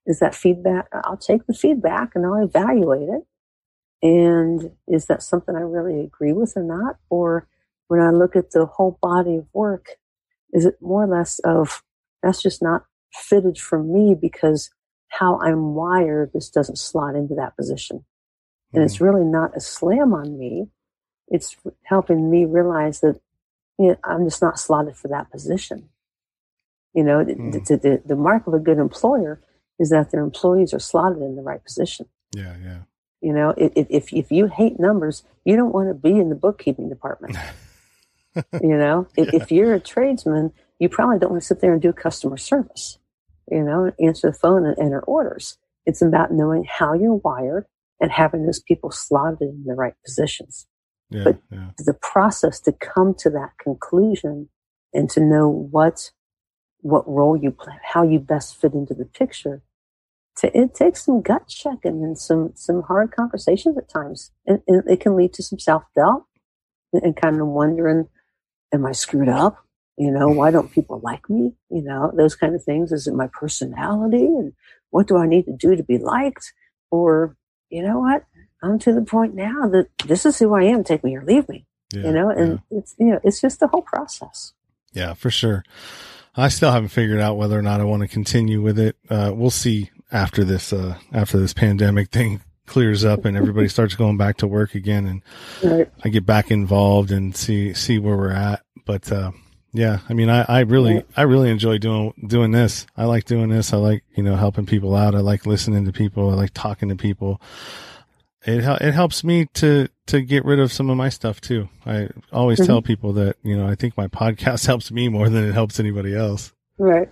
is that feedback i'll take the feedback and i'll evaluate it. And is that something i really agree with or not? Or when I look at the whole body of work, is it more or less of that's just not fitted for me because how I'm wired, this doesn't slot into that position. And mm. it's really not a slam on me. It's helping me realize that you know, I'm just not slotted for that position. You know, mm. the, the, the mark of a good employer is that their employees are slotted in the right position. Yeah, yeah. You know, if, if, if you hate numbers, you don't want to be in the bookkeeping department. (laughs) you know, if, if you're a tradesman, you probably don't want to sit there and do customer service, you know, answer the phone and enter orders. It's about knowing how you're wired and having those people slotted in the right positions. Yeah, but yeah. the process to come to that conclusion and to know what what role you play, how you best fit into the picture, to, it takes some gut checking and some some hard conversations at times, and, and it can lead to some self doubt and, and kind of wondering am I screwed up? You know, why don't people like me? You know, those kind of things. Is it my personality? And what do I need to do to be liked? Or, you know what? I'm to the point now that this is who I am. Take me or leave me. Yeah, you know, and yeah. it's, you know, it's just the whole process. Yeah, for sure. I still haven't figured out whether or not I want to continue with it. Uh, we'll see after this, uh, after this pandemic thing clears up and everybody starts going back to work again and right. I get back involved and see see where we're at. But uh, Yeah, I mean, I, I really, yeah. I really enjoy doing doing this. I like doing this. I like you know helping people out. I like listening to people. I like talking to people. It it helps me to to get rid of some of my stuff too. I always mm-hmm. tell people that you know I think my podcast (laughs) helps me more than it helps anybody else. Right.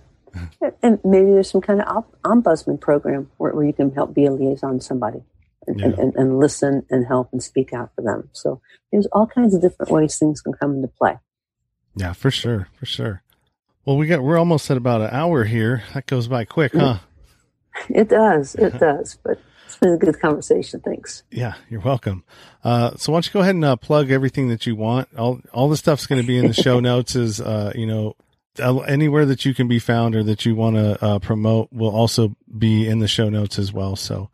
and maybe there's some kind of ombudsman program where, where you can help be a liaison to somebody and, yeah. and, and, listen and help and speak out for them. So there's all kinds of different ways things can come into play. Yeah, for sure, for sure. Well, we got we're almost at about an hour here. That goes by quick, huh? (laughs) It does, it does. But it's been a good conversation. Thanks. Yeah, you're welcome. Uh, so why don't you go ahead and uh, plug everything that you want? All all the stuff's going to be in the show (laughs) notes. Is uh, you know anywhere that you can be found or that you want to uh, promote will also be in the show notes as well. So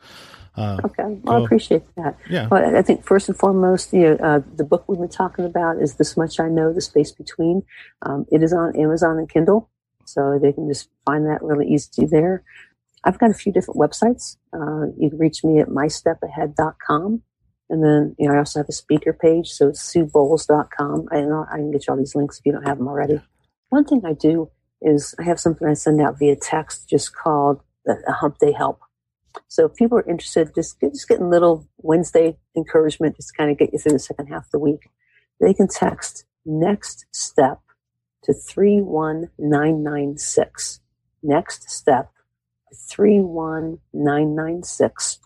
uh, okay, well, I appreciate that. Yeah, but I think first and foremost, you know, uh, the book we've been talking about is "This Much I Know: The Space Between." Um, it is on Amazon and Kindle, so they can just find that really easy there. I've got a few different websites. Uh, you can reach me at mystepahead.com. And then, you know, I also have a speaker page, so it's suebowles.com. Know I can get you all these links if you don't have them already. One thing I do is I have something I send out via text just called a Hump Day Help. So if people are interested, just, just getting little Wednesday encouragement, just kind of get you through the second half of the week, they can text next step to 31996. Next step 31996.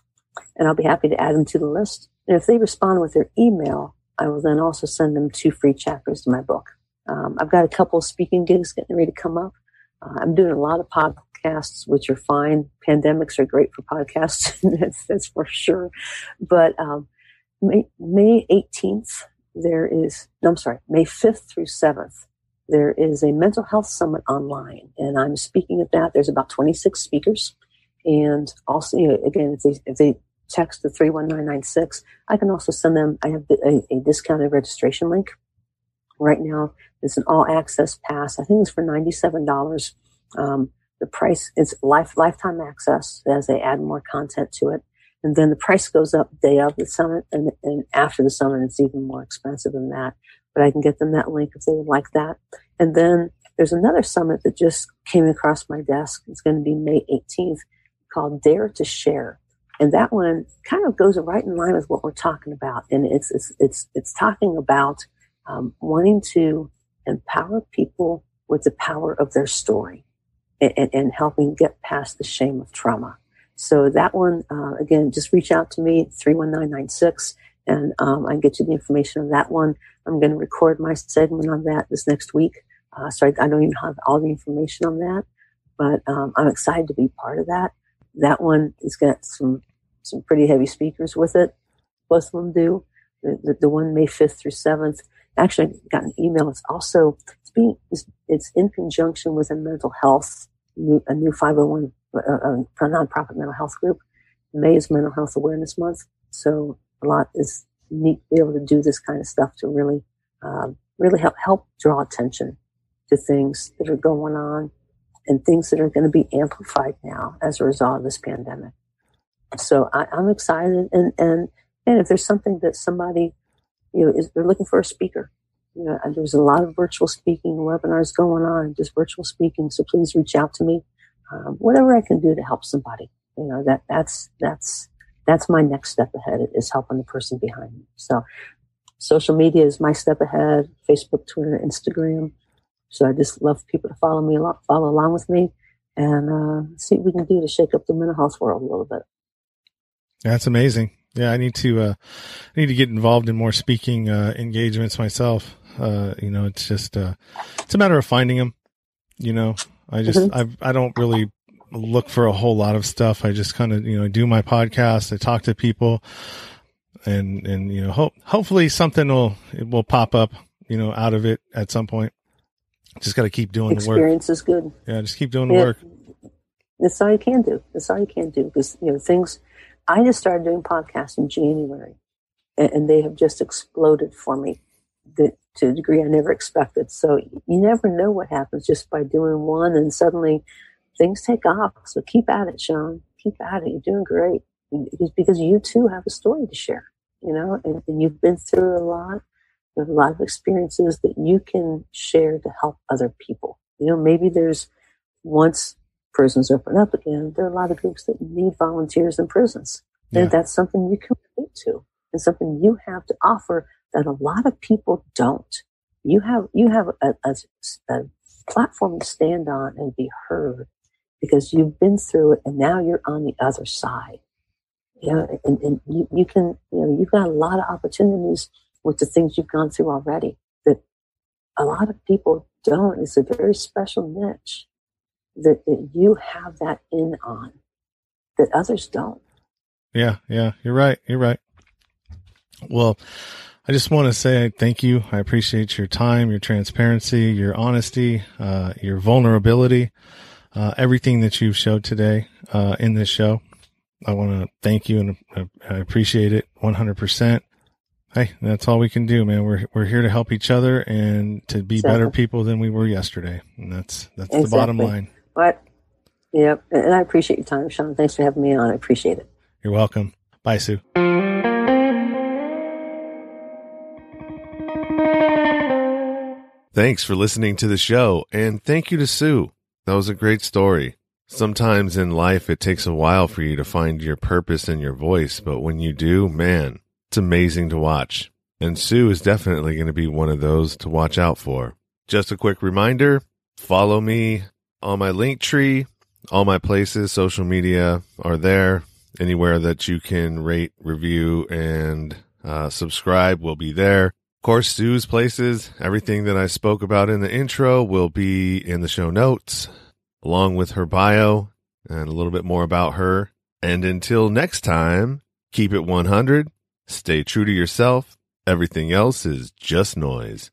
And I'll be happy to add them to the list. And if they respond with their email, I will then also send them two free chapters to my book. Um, I've got a couple speaking gigs getting ready to come up. Uh, I'm doing a lot of podcasts podcasts, which are fine. Pandemics are great for podcasts, (laughs) that's, that's for sure. But um, May, May 18th, there is, no, I'm sorry, May 5th through 7th, there is a mental health summit online, and I'm speaking at that. There's about 26 speakers. And also, you know, again, if they, if they text the 31996, I can also send them, I have a, a discounted registration link. Right now, it's an all access pass. I think it's for $97. Um, the price is life lifetime access as they add more content to it. And then the price goes up day of the summit and, and after the summit, it's even more expensive than that. But I can get them that link if they would like that. And then there's another summit that just came across my desk. It's going to be May 18th called Dare to Share. And that one kind of goes right in line with what we're talking about. And it's, it's, it's, it's talking about um, wanting to empower people with the power of their story and, and helping get past the shame of trauma. So that one, uh, again, just reach out to me, 31996, and um, I can get you the information on that one. I'm going to record my segment on that this next week. Uh, I, I, don't even have all the information on that, but um, I'm excited to be part of that. That one has got some some pretty heavy speakers with it. Both of them do. The, the, the one May 5th through 7th. Actually, I got an email. It's also it's being it's, it's in conjunction with a mental health a new 501 a, uh, nonprofit mental health group. May is Mental Health Awareness Month, so a lot is neat to be able to do this kind of stuff to really, um, really help help draw attention to things that are going on and things that are going to be amplified now as a result of this pandemic. So I, am excited, and and and if there's something that somebody, you know, is they're looking for a speaker, you know, there's a lot of virtual speaking webinars going on, just virtual speaking. So please reach out to me. Um, whatever I can do to help somebody, you know, that that's that's that's my next step ahead is helping the person behind me. So social media is my step ahead: Facebook, Twitter, Instagram. So I just love people to follow me, follow along with me, and uh, see what we can do to shake up the mental health world a little bit. That's amazing. Yeah, I need to uh, I need to get involved in more speaking uh, engagements myself. Uh, you know, it's just uh, it's a matter of finding them. You know, I just mm-hmm. I I don't really look for a whole lot of stuff. I just kind of you know do my podcast. I talk to people, and and you know hope hopefully something will it will pop up you know out of it at some point. Just got to keep doing Experience the work. Experience is good. Yeah, just keep doing the work. That's all you can do. That's all you can do because you know things. I just started doing podcasts in January, and, and they have just exploded for me that to a degree I never expected. So you never know what happens just by doing one and suddenly things take off. So keep at it, Sean. Keep at it. You're doing great. Because, because you too have a story to share, you know, and, and you've been through a lot You have a lot of experiences that you can share to help other people. You know, maybe there's once prisons open up again, there are a lot of groups that need volunteers in prisons. Yeah. And that's something you can relate to and something you have to offer that a lot of people don't. You have, you have a, a, a platform to stand on and be heard because you've been through it and now you're on the other side. You know, and, and you, you can, you know, you've got a lot of opportunities with the things you've gone through already that a lot of people don't. It's a very special niche that, that you have that in on that others don't. Yeah, yeah, you're right. You're right. Well, I just want to say thank you. I appreciate your time, your transparency, your honesty, uh, your vulnerability, uh, everything that you've showed today uh, in this show. I want to thank you and I appreciate it 100%. Hey, that's all we can do, man. We're we're here to help each other and to be exactly. better people than we were yesterday. And that's that's exactly. the bottom line. What? Yep. And I appreciate your time, Sean. Thanks for having me on. I appreciate it. You're welcome. Bye, Sue. Thanks for listening to the show, and thank you to Sue. That was a great story. Sometimes in life, it takes a while for you to find your purpose and your voice, but when you do, man, it's amazing to watch. And Sue is definitely going to be one of those to watch out for. Just a quick reminder follow me on my link tree. All my places, social media are there. Anywhere that you can rate, review, and uh, subscribe will be there. Of course, Sue's places, everything that I spoke about in the intro will be in the show notes along with her bio and a little bit more about her. And until next time, keep it 100, stay true to yourself. Everything else is just noise.